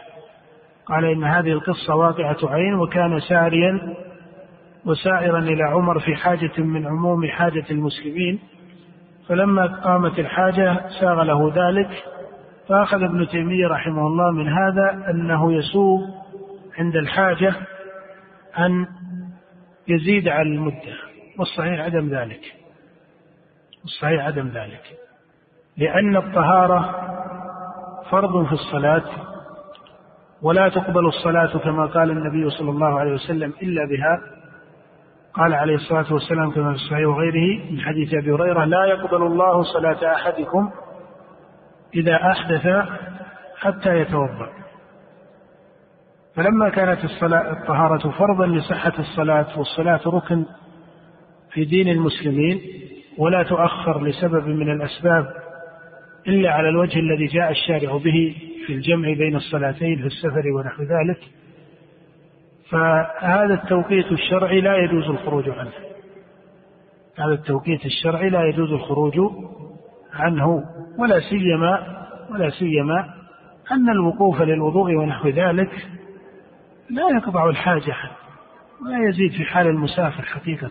قال إن هذه القصة واقعة عين وكان ساريا وسائرا إلى عمر في حاجة من عموم حاجة المسلمين. فلما قامت الحاجة ساغ له ذلك. فأخذ ابن تيمية رحمه الله من هذا أنه يسوغ عند الحاجة أن يزيد على المدة والصحيح عدم ذلك. الصحيح عدم ذلك. لأن الطهارة فرض في الصلاة ولا تقبل الصلاة كما قال النبي صلى الله عليه وسلم إلا بها. قال عليه الصلاة والسلام كما في الصحيح وغيره من حديث أبي هريرة لا يقبل الله صلاة أحدكم إذا أحدث حتى يتوضأ. فلما كانت الصلاة الطهارة فرضا لصحة الصلاة والصلاة ركن في دين المسلمين ولا تؤخر لسبب من الأسباب إلا على الوجه الذي جاء الشارع به في الجمع بين الصلاتين في السفر ونحو ذلك. فهذا التوقيت الشرعي لا يجوز الخروج عنه. هذا التوقيت الشرعي لا يجوز الخروج عنه. ولا سيما ولا سيما أن الوقوف للوضوء ونحو ذلك لا يقطع الحاجة ولا يزيد في حال المسافر حقيقة.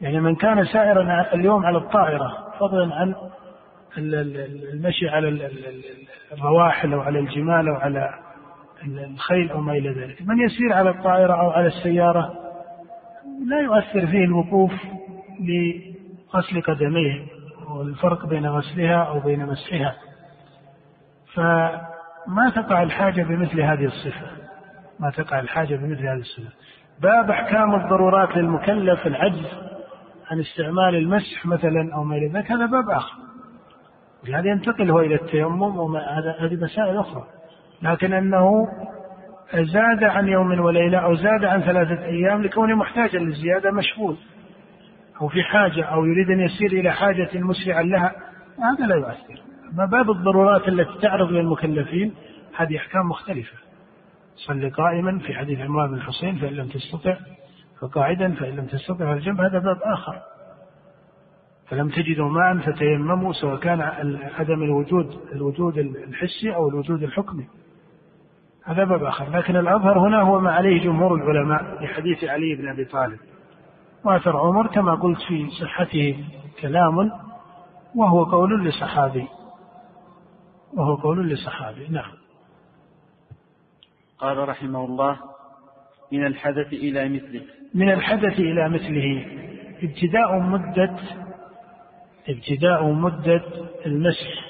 يعني من كان سائرا اليوم على الطائرة فضلا عن المشي على الرواحل أو على الجمال أو على الخيل أو ما إلى ذلك. من يسير على الطائرة أو على السيارة لا يؤثر فيه الوقوف لغسل قدميه والفرق بين غسلها أو بين مسحها. فما تقع الحاجة بمثل هذه الصفة. ما تقع الحاجة بمثل هذه الصفة. باب أحكام الضرورات للمكلف العجز. عن استعمال المسح مثلا أو ما إلى ذلك هذا باب آخر. لهذا ينتقل هو إلى التيمم هذه مسائل أخرى. لكن أنه زاد عن يوم وليلة أو زاد عن ثلاثة أيام لكونه محتاجا للزيادة مشغول. أو في حاجة أو يريد أن يسير إلى حاجة مسرعا لها هذا لا يؤثر. أما باب الضرورات التي تعرض للمكلفين هذه أحكام مختلفة. صل قائما في حديث عمران بن الحسين فإن لم تستطع فقاعدا فإن لم تستطع فالجنب هذا باب آخر. فلم تجدوا ماء فتيمموا سواء كان عدم الوجود الوجود الحسي أو الوجود الحكمي. هذا باب آخر. لكن الأظهر هنا هو ما عليه جمهور العلماء لحديث علي بن أبي طالب. وأثر عمر كما قلت في صحته كلام وهو قول لصحابي. وهو قول لصحابي. نعم. قال رحمه الله من الحدث إلى مثله من الحدث إلى مثله. ابتداء مدة ابتداء مدة المسح.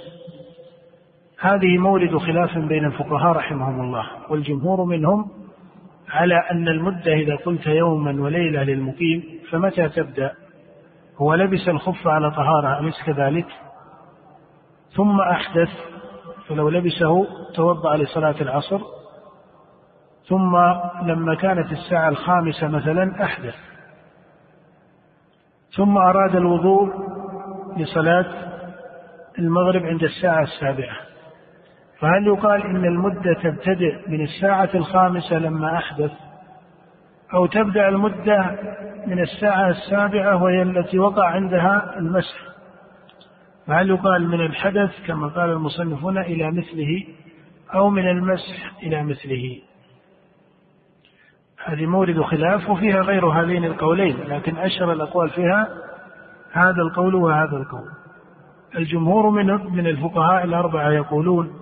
هذه مورد خلاف بين الفقهاء رحمهم الله والجمهور منهم على أن المدة إذا قلت يوما وليلة للمقيم فمتى تبدأ؟ هو لبس الخف على طهارة أليس كذلك ثم أحدث فلو لبسه توضأ لصلاة العصر ثم لما كانت الساعة الخامسة مثلا أحدث. ثم أراد الوضوء لصلاة المغرب عند الساعة السابعة. فهل يقال إن المدة تبتدئ من الساعة الخامسة لما أحدث؟ أو تبدأ المدة من الساعة السابعة وهي التي وقع عندها المسح؟ فهل يقال من الحدث كما قال المصنفون إلى مثله أو من المسح إلى مثله؟ هذه مورد خلاف وفيها غير هذين القولين لكن أشهر الأقوال فيها هذا القول وهذا القول. الجمهور من من الفقهاء الأربعة يقولون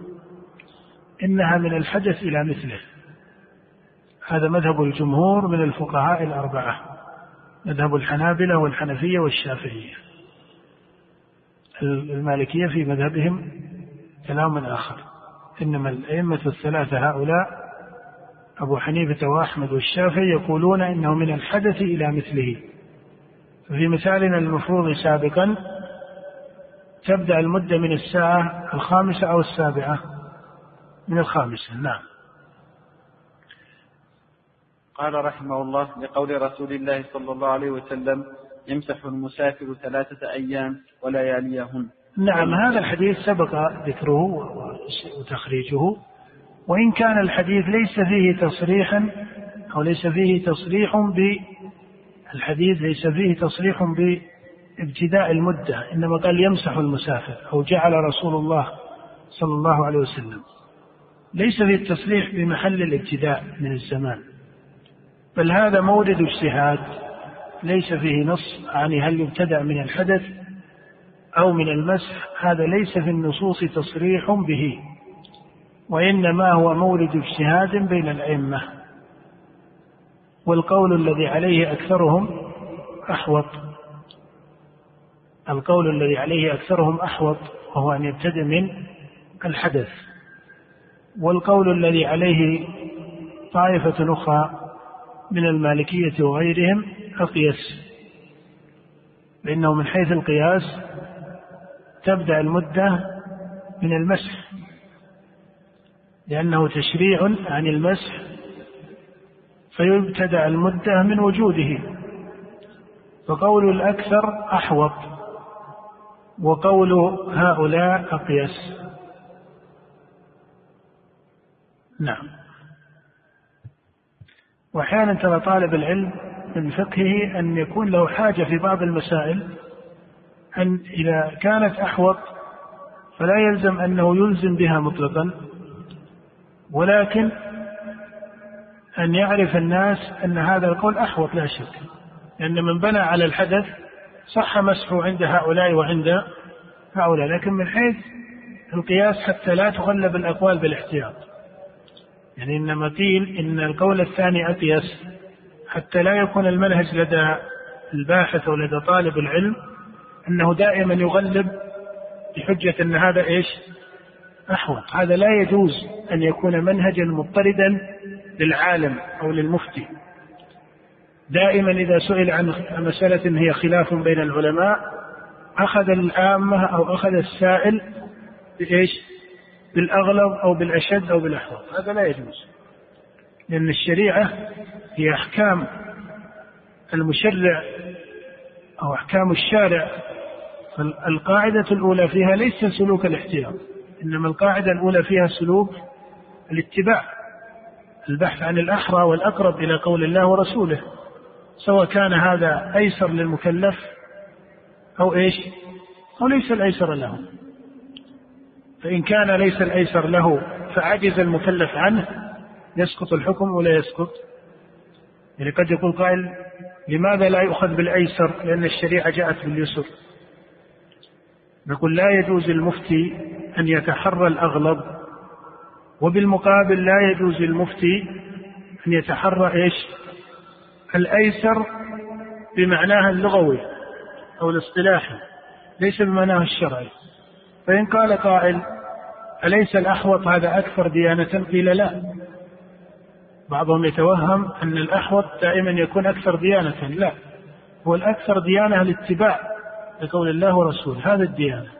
إنها من الحدث إلى مثله. هذا مذهب الجمهور من الفقهاء الأربعة مذهب الحنابلة والحنفية والشافعية. المالكية في مذهبهم كلام آخر. إنما الأئمة الثلاثة هؤلاء أبو حنيفة وأحمد والشافعي يقولون إنه من الحدث إلى مثله. ففي مثالنا المفروض سابقا تبدأ المدة من الساعة الخامسة أو السابعة. من الخامسة نعم. قال رحمه الله لقول رسول الله صلى الله عليه وسلم يمسح المسافر ثلاثة أيام ولياليهن نعم هذا الحديث سبق ذكره وتخريجه. وإن كان الحديث ليس فيه تصريحا أو ليس فيه تصريح ب الحديث ليس فيه تصريح بابتداء المدة إنما قال يمسح المسافر أو جعل رسول الله صلى الله عليه وسلم. ليس فيه التصريح بمحل الابتداء من الزمان. بل هذا مورد اجتهاد ليس فيه نص عن هل يبتدأ من الحدث أو من المسح هذا ليس في النصوص تصريح به. وإنما هو مورد اجتهاد بين الأئمة. والقول الذي عليه أكثرهم أحوط. القول الذي عليه أكثرهم أحوط وهو أن يبتدئ من الحدث. والقول الذي عليه طائفة أخرى من المالكية وغيرهم أقيس لأنه من حيث القياس تبدأ المدة من المسح. لأنه تشريع عن المسح فيبتدأ المدة من وجوده. فقول الأكثر أحوط وقول هؤلاء أقيس. نعم. وأحيانا ترى طالب العلم من فقهه أن يكون له حاجة في بعض المسائل أن إذا كانت أحوط فلا يلزم أنه يلزم بها مطلقا. ولكن أن يعرف الناس أن هذا القول أحوط لا شك لأن من بنى على الحدث صح مسحه عند هؤلاء وعند هؤلاء لكن من حيث القياس حتى لا تغلب الأقوال بالاحتياط. يعني إنما قيل إن القول الثاني أقيس حتى لا يكون المنهج لدى الباحث أو لدى طالب العلم أنه دائما يغلب بحجة أن هذا إيش؟ أحوط هذا لا يجوز أن يكون منهجا مضطردا للعالم أو للمفتي. دائما إذا سئل عن مسألة هي خلاف بين العلماء أخذ العامة أو أخذ السائل بإيش؟ بالأغلب أو بالأشد أو بالأحوط هذا لا يجوز. لأن الشريعة هي أحكام المشرع أو أحكام الشارع فالقاعدة الأولى فيها ليس سلوك الاحتياط. إنما القاعدة الأولى فيها سلوك الاتباع البحث عن الأحرى والأقرب إلى قول الله ورسوله سواء كان هذا أيسر للمكلف أو إيش؟ أو ليس الأيسر له. فإن كان ليس الأيسر له فعجز المكلف عنه يسقط الحكم ولا يسقط. يعني قد يقول قائل لماذا لا يؤخذ بالأيسر؟ لأن الشريعة جاءت باليسر. نقول لا يجوز المفتي أن يتحرى الأغلب وبالمقابل لا يجوز المفتي أن يتحرى إيش؟ الأيسر بمعناها اللغوي أو الاصطلاحي ليس بمعناه الشرعي. فإن قال قائل أليس الأحوط هذا أكثر ديانة؟ قيل لا. بعضهم يتوهم أن الأحوط دائما يكون أكثر ديانة لا. هو الأكثر ديانة الاتباع لقول الله ورسوله هذا الديانة.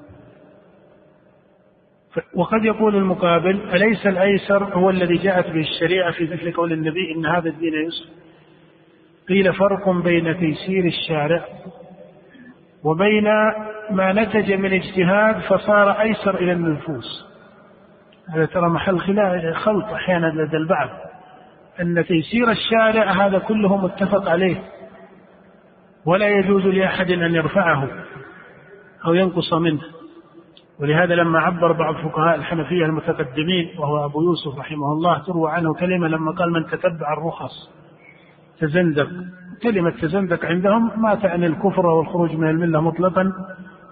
وقد يقول المقابل أليس الأيسر هو الذي جاءت به الشريعة في مثل قول النبي إن هذا الدين يسر؟ قيل فرق بين تيسير الشارع وبين ما نتج من اجتهاد فصار أيسر إلى النفوس. هذا ترى محل خلط أحيانا لدى البعض. أن تيسير الشارع هذا كله متفق عليه. ولا يجوز لأحد أن يرفعه أو ينقص منه. ولهذا لما عبر بعض فقهاء الحنفية المتقدمين وهو أبو يوسف رحمه الله تروى عنه كلمة لما قال من تتبع الرخص تزندق. كلمة تزندق عندهم ما تعني الكفر والخروج من الملة مطلقا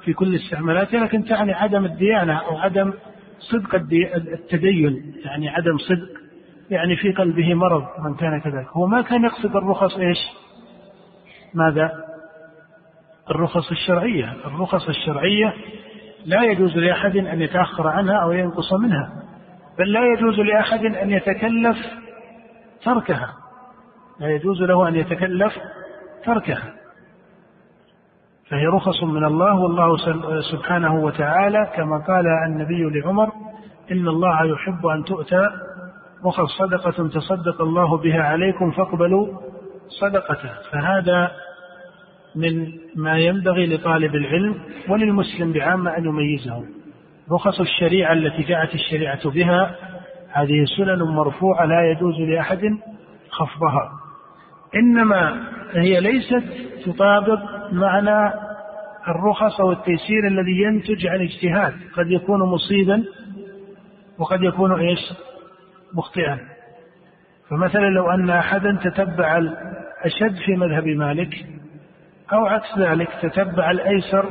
في كل استعمالاتها لكن تعني عدم الديانة أو عدم صدق التدين يعني عدم صدق يعني في قلبه مرض من كان كذلك. هو ما كان يقصد الرخص إيش؟ ماذا؟ الرخص الشرعية. الرخص الشرعية لا يجوز لأحد أن يتأخر عنها أو ينقص منها بل لا يجوز لأحد أن يتكلف تركها لا يجوز له أن يتكلف تركها. فهي رخص من الله والله سبحانه وتعالى كما قال النبي لعمر إن الله يحب أن تؤتى رخص صدقة تصدق الله بها عليكم فاقبلوا صدقته. فهذا من ما ينبغي لطالب العلم وللمسلم بعامة أن يميزه. رخص الشريعة التي جاءت الشريعة بها هذه سنن مرفوعة لا يجوز لأحد خفضها. إنما هي ليست تطابق معنى الرخص أو التيسير الذي ينتج عن اجتهاد. قد يكون مصيبا وقد يكون إيش؟ مخطئا. فمثلا لو أن أحدا تتبع الأشد في مذهب مالك أو عكس ذلك تتبع الأيسر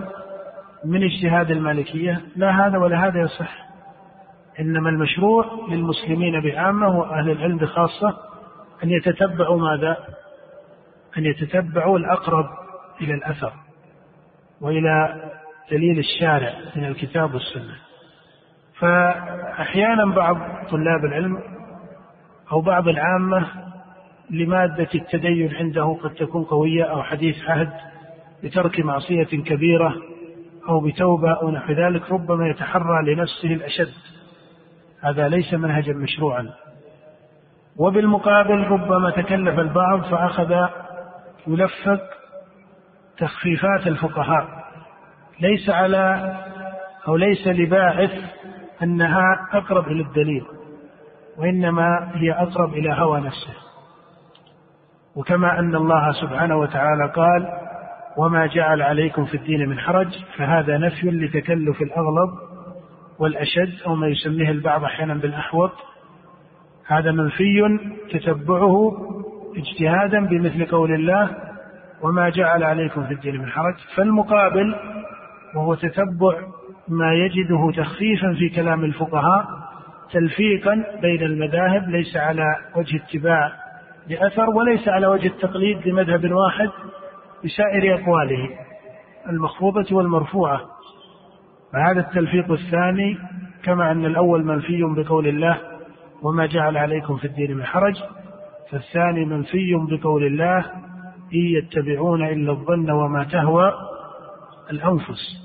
من اجتهاد المالكية؟ لا هذا ولا هذا يصح. إنما المشروع للمسلمين بعامة وأهل العلم بخاصة أن يتتبعوا ماذا؟ أن يتتبعوا الأقرب إلى الأثر وإلى دليل الشارع من الكتاب والسنة. فأحيانا بعض طلاب العلم أو بعض العامة لمادة التدين عنده قد تكون قوية أو حديث عهد بترك معصية كبيرة أو بتوبة أو نحو ذلك ربما يتحرى لنفسه الأشد. هذا ليس منهجا مشروعا. وبالمقابل ربما تكلف البعض فأخذ يلفق تخفيفات الفقهاء. ليس على أو ليس لباعث أنها أقرب إلى الدليل وإنما هي أقرب إلى هوى نفسه. وكما أن الله سبحانه وتعالى قال وما جعل عليكم في الدين من حرج فهذا نفي لتكلف الأغلب والأشد أو ما يسميه البعض أحيانا بالأحوط. هذا منفي تتبعه اجتهادا بمثل قول الله وما جعل عليكم في الدين من حرج. فالمقابل وهو تتبع ما يجده تخفيفا في كلام الفقهاء تلفيقا بين المذاهب ليس على وجه اتباع لأثر وليس على وجه التقليد لمذهب واحد. بسائر أقواله المخفوضة والمرفوعة فهذا التلفيق الثاني كما أن الأول منفي بقول الله وما جعل عليكم في الدين من حرج فالثاني منفي بقول الله إن يتبعون إلا الظن وما تهوى الأنفس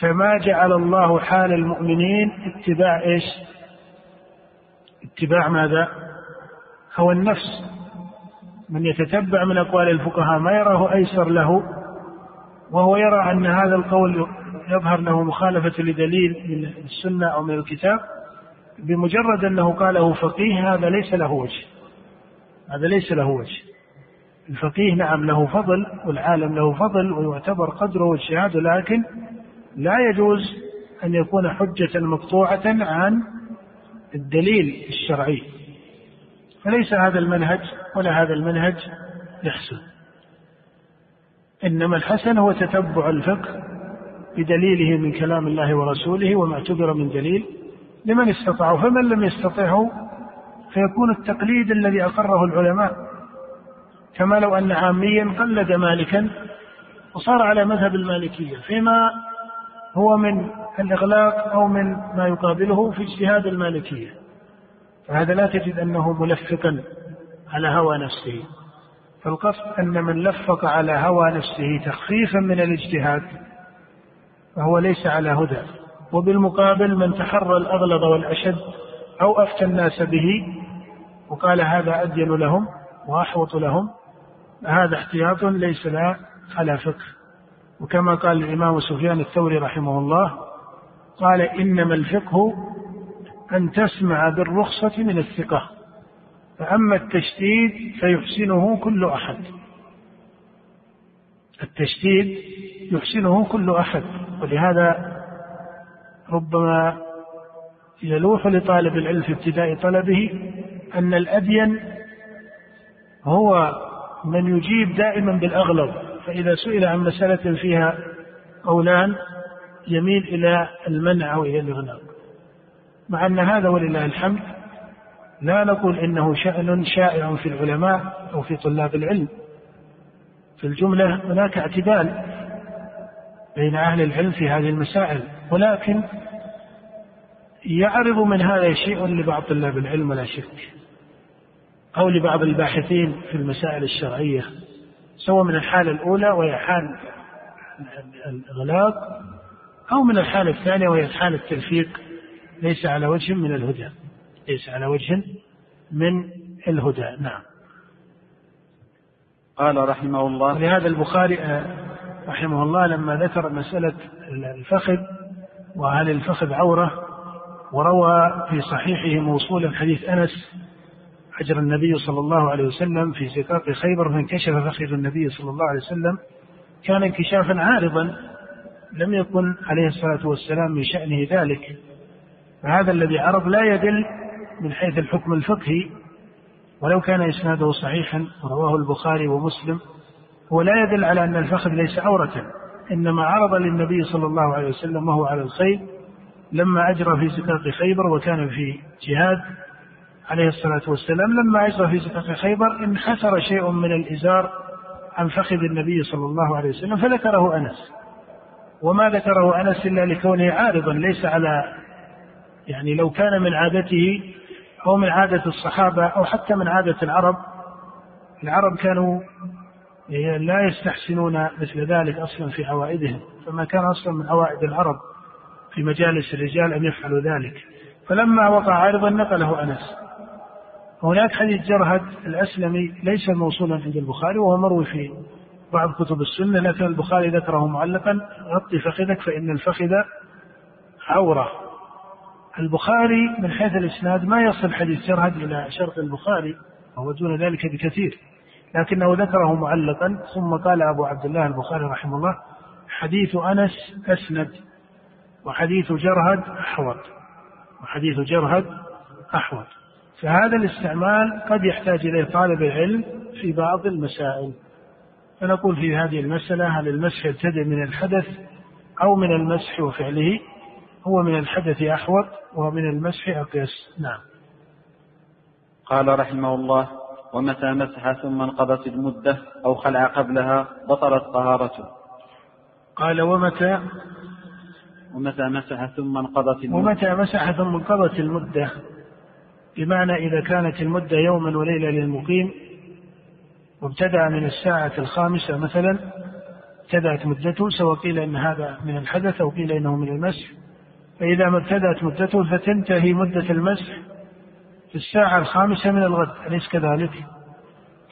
فما جعل الله حال المؤمنين اتباع إيش؟ اتباع ماذا؟ هوى النفس من يتتبع من أقوال الفقهاء ما يراه أيسر له وهو يرى أن هذا القول يظهر له مخالفة لدليل من السنة أو من الكتاب بمجرد أنه قاله فقيه هذا ليس له وجه. هذا ليس له وجه. الفقيه نعم له فضل والعالم له فضل ويعتبر قدره واجتهاده لكن لا يجوز أن يكون حجة مقطوعة عن الدليل الشرعي. فليس هذا المنهج ولا هذا المنهج يحسن. إنما الحسن هو تتبع الفقه بدليله من كلام الله ورسوله وما اعتبر من دليل لمن استطاع فمن لم يستطعه فيكون التقليد الذي أقره العلماء. كما لو أن عاميا قلد مالكا وصار على مذهب المالكية فيما هو من الإغلاق أو من ما يقابله في اجتهاد المالكية. فهذا لا تجد أنه ملفقا. على هوى نفسه. فالقصد أن من لفق على هوى نفسه تخفيفا من الاجتهاد فهو ليس على هدى. وبالمقابل من تحرى الأغلظ والأشد أو أفتى الناس به وقال هذا أدين لهم وأحوط لهم هذا احتياط ليس لا على فقه. وكما قال الإمام سفيان الثوري رحمه الله قال إنما الفقه أن تسمع بالرخصة من الثقة. فأما التشديد فيحسنه كل أحد. التشديد يحسنه كل أحد ولهذا ربما يلوح لطالب العلم في ابتداء طلبه أن الأدين هو من يجيب دائما بالأغلب فإذا سئل عن مسألة فيها قولان يميل إلى المنع أو إلى الإغلاق. مع أن هذا ولله الحمد لا نقول إنه شأن شائع في العلماء أو في طلاب العلم. في الجملة هناك اعتدال بين أهل العلم في هذه المسائل ولكن يعرض من هذا شيء لبعض طلاب العلم ولا شك أو لبعض الباحثين في المسائل الشرعية سواء من الحالة الأولى وهي حال الإغلاق أو من الحالة الثانية وهي حال التلفيق ليس على وجه من الهدى. ليس على وجه من الهدى. نعم. قال رحمه الله. لهذا البخاري آه، رحمه الله لما ذكر مسألة الفخذ وهل الفخذ عورة وروى في صحيحه موصولا حديث أنس أجر النبي صلى الله عليه وسلم في سقاق خيبر فانكشف فخذ النبي صلى الله عليه وسلم كان انكشافا عارضا لم يكن عليه الصلاة والسلام من شأنه ذلك. فهذا الذي عرض لا يدل من حيث الحكم الفقهي ولو كان إسناده صحيحا رواه البخاري ومسلم هو لا يدل على أن الفخذ ليس عورة إنما عرض للنبي صلى الله عليه وسلم وهو على الخيل لما أجرى في سقاق خيبر وكان في جهاد عليه الصلاة والسلام لما أجرى في سقاق خيبر انحسر شيء من الإزار عن فخذ النبي صلى الله عليه وسلم فذكره أنس. وما ذكره أنس إلا لكونه عارضا ليس على يعني لو كان من عادته أو من عادة الصحابة أو حتى من عادة العرب. العرب كانوا لا يستحسنون مثل ذلك أصلا في عوائدهم فما كان أصلا من عوائد العرب في مجالس الرجال أن يفعلوا ذلك. فلما وقع عارضا نقله أنس. هناك حديث جرهد الأسلمي ليس موصولا عند البخاري وهو مروي في بعض كتب السنة لكن البخاري ذكره معلقا غطي فخذك فإن الفخذ عورة. البخاري من حيث الإسناد ما يصل حديث جرهد إلى شرط البخاري وهو دون ذلك بكثير. لكنه ذكره معلقا ثم قال أبو عبد الله البخاري رحمه الله حديث أنس أسند وحديث جرهد أحوط وحديث جرهد أحوط. فهذا الاستعمال قد يحتاج إليه طالب العلم في بعض المسائل. فنقول في هذه المسألة هل المسح يبتدئ من الحدث أو من المسح وفعله؟ هو من الحدث أحوط ومن المسح أقيس. نعم. قال رحمه الله ومتى مسح ثم انقضت المدة أو خلع قبلها بطلت طهارته. قال ومتى؟ ومتى مسح ثم انقضت المدة؟ ومتى مسح ثم انقضت المدة؟ بمعنى إذا كانت المدة يوما وليلة للمقيم وابتدأ من الساعة الخامسة مثلا ابتدأت مدته سواء قيل أن هذا من الحدث أو قيل إنه من المسح. فإذا ما ابتدأت مدته فتنتهي مدة المسح في الساعة الخامسة من الغد أليس كذلك؟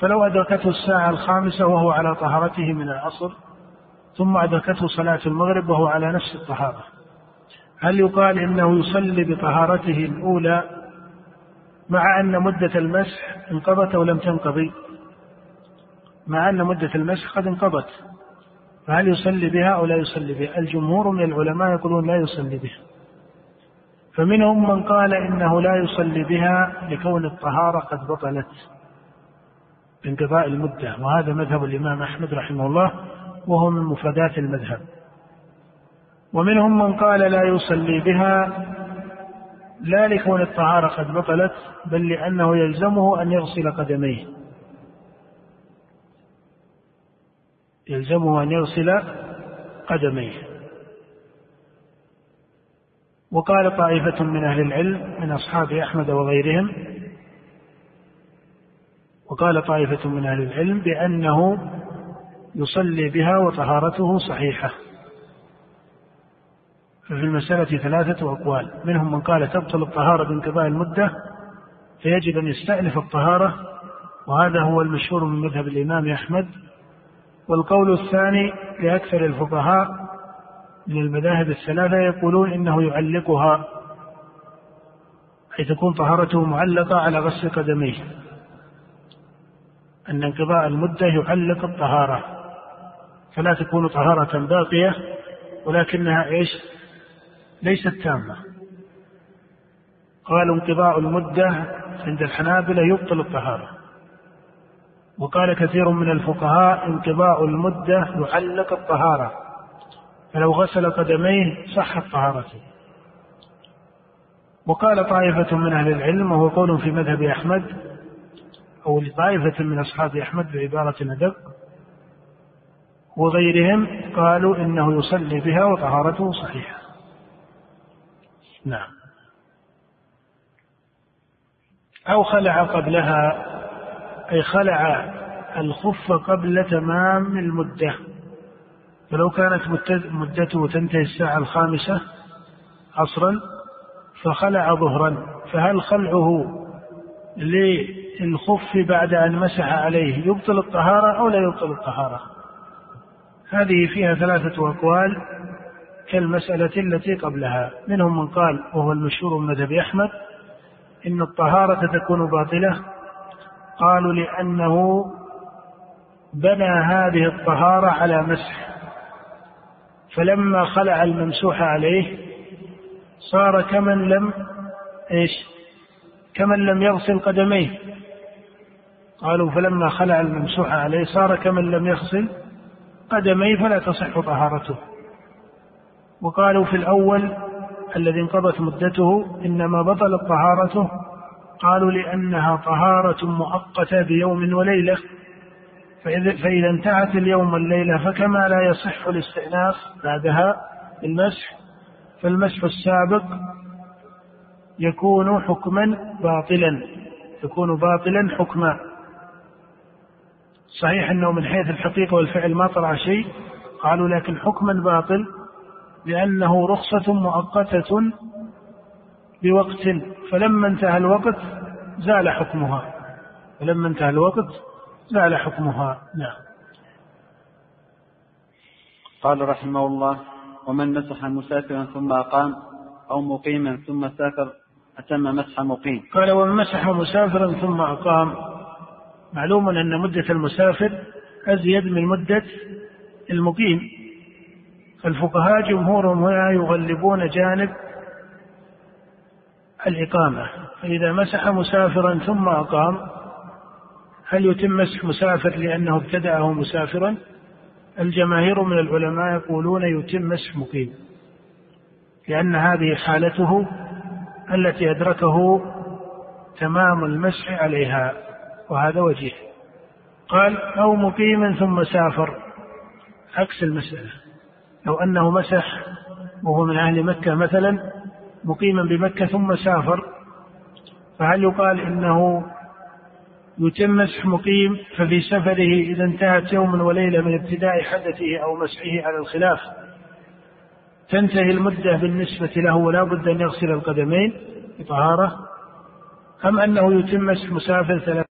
فلو أدركته الساعة الخامسة وهو على طهارته من العصر ثم أدركته صلاة المغرب وهو على نفس الطهارة. هل يقال إنه يصلي بطهارته الأولى مع أن مدة المسح انقضت أو لم تنقضي؟ مع أن مدة المسح قد انقضت. فهل يصلي بها أو لا يصلي بها؟ الجمهور من العلماء يقولون لا يصلي بها. فمنهم من قال إنه لا يصلي بها لكون الطهارة قد بطلت بانقضاء المدة وهذا مذهب الإمام أحمد رحمه الله وهو من مفردات المذهب. ومنهم من قال لا يصلي بها لا لكون الطهارة قد بطلت بل لأنه يلزمه أن يغسل قدميه. يلزمه أن يغسل قدميه. وقال طائفة من أهل العلم من أصحاب أحمد وغيرهم وقال طائفة من أهل العلم بأنه يصلي بها وطهارته صحيحة. ففي المسألة ثلاثة أقوال. منهم من قال تبطل الطهارة بانقضاء المدة فيجب أن يستأنف الطهارة وهذا هو المشهور من مذهب الإمام أحمد. والقول الثاني لأكثر الفقهاء من المذاهب الثلاثة يقولون إنه يعلقها أي تكون طهارته معلقة على غسل قدميه. أن انقضاء المدة يعلق الطهارة. فلا تكون طهارة باقية ولكنها إيش؟ ليست تامة. قالوا انقضاء المدة عند الحنابلة يبطل الطهارة. وقال كثير من الفقهاء انقضاء المدة يعلق الطهارة. فلو غسل قدميه صحت طهارته وقال طائفة من أهل العلم وهو قول في مذهب أحمد أو لطائفة من أصحاب أحمد بعبارة أدق وغيرهم قالوا إنه يصلي بها وطهارته صحيحة. نعم. أو خلع قبلها أي خلع الخف قبل تمام المدة. فلو كانت مدته تنتهي الساعة الخامسة عصرا فخلع ظهرا. فهل خلعه للخف بعد أن مسح عليه يبطل الطهارة أو لا يبطل الطهارة؟ هذه فيها ثلاثة أقوال كالمسألة التي قبلها. منهم من قال وهو المشهور من مذهب أحمد إن الطهارة تكون باطلة. قالوا لأنه بنى هذه الطهارة على مسح. فلما خلع الممسوح عليه صار كمن لم إيش؟ كمن لم يغسل قدميه. قالوا فلما خلع الممسوح عليه صار كمن لم يغسل قدميه فلا تصح طهارته. وقالوا في الأول الذي انقضت مدته إنما بطلت طهارته. قالوا لأنها طهارة مؤقتة بيوم وليلة. فإذا انتهت اليوم والليلة فكما لا يصح الاستئناف بعدها المسح فالمسح السابق يكون حكما باطلا يكون باطلا حكما. صحيح أنه من حيث الحقيقة والفعل ما طلع شيء قالوا لكن حكما باطل لأنه رخصة مؤقتة بوقت فلما انتهى الوقت زال حكمها. فلما انتهى الوقت زال حكمها نعم قال رحمه الله ومن مسح مسافرا ثم أقام أو مقيما ثم سافر أتم مسح مقيم. قال ومن مسح مسافرا ثم أقام. معلوم أن مدة المسافر أزيد من مدة المقيم. الفقهاء جمهورهم هنا يغلبون جانب الإقامة. فإذا مسح مسافرا ثم أقام هل يتم مسح مسافر لأنه ابتدأه مسافرا؟ الجماهير من العلماء يقولون يتم مسح مقيم لأن هذه حالته التي أدركه تمام المسح عليها وهذا وجيه. قال أو مقيما ثم سافر. عكس المسألة. لو أنه مسح وهو من أهل مكة مثلا مقيما بمكة ثم سافر فهل يقال إنه يتم مسح مقيم ففي سفره إذا انتهت يوم وليلة من ابتداء حدثه أو مسحه على الخلاف. تنتهي المدة بالنسبة له ولا بد أن يغسل القدمين بطهارة. أم أنه يتم مسح مسافر ثلاث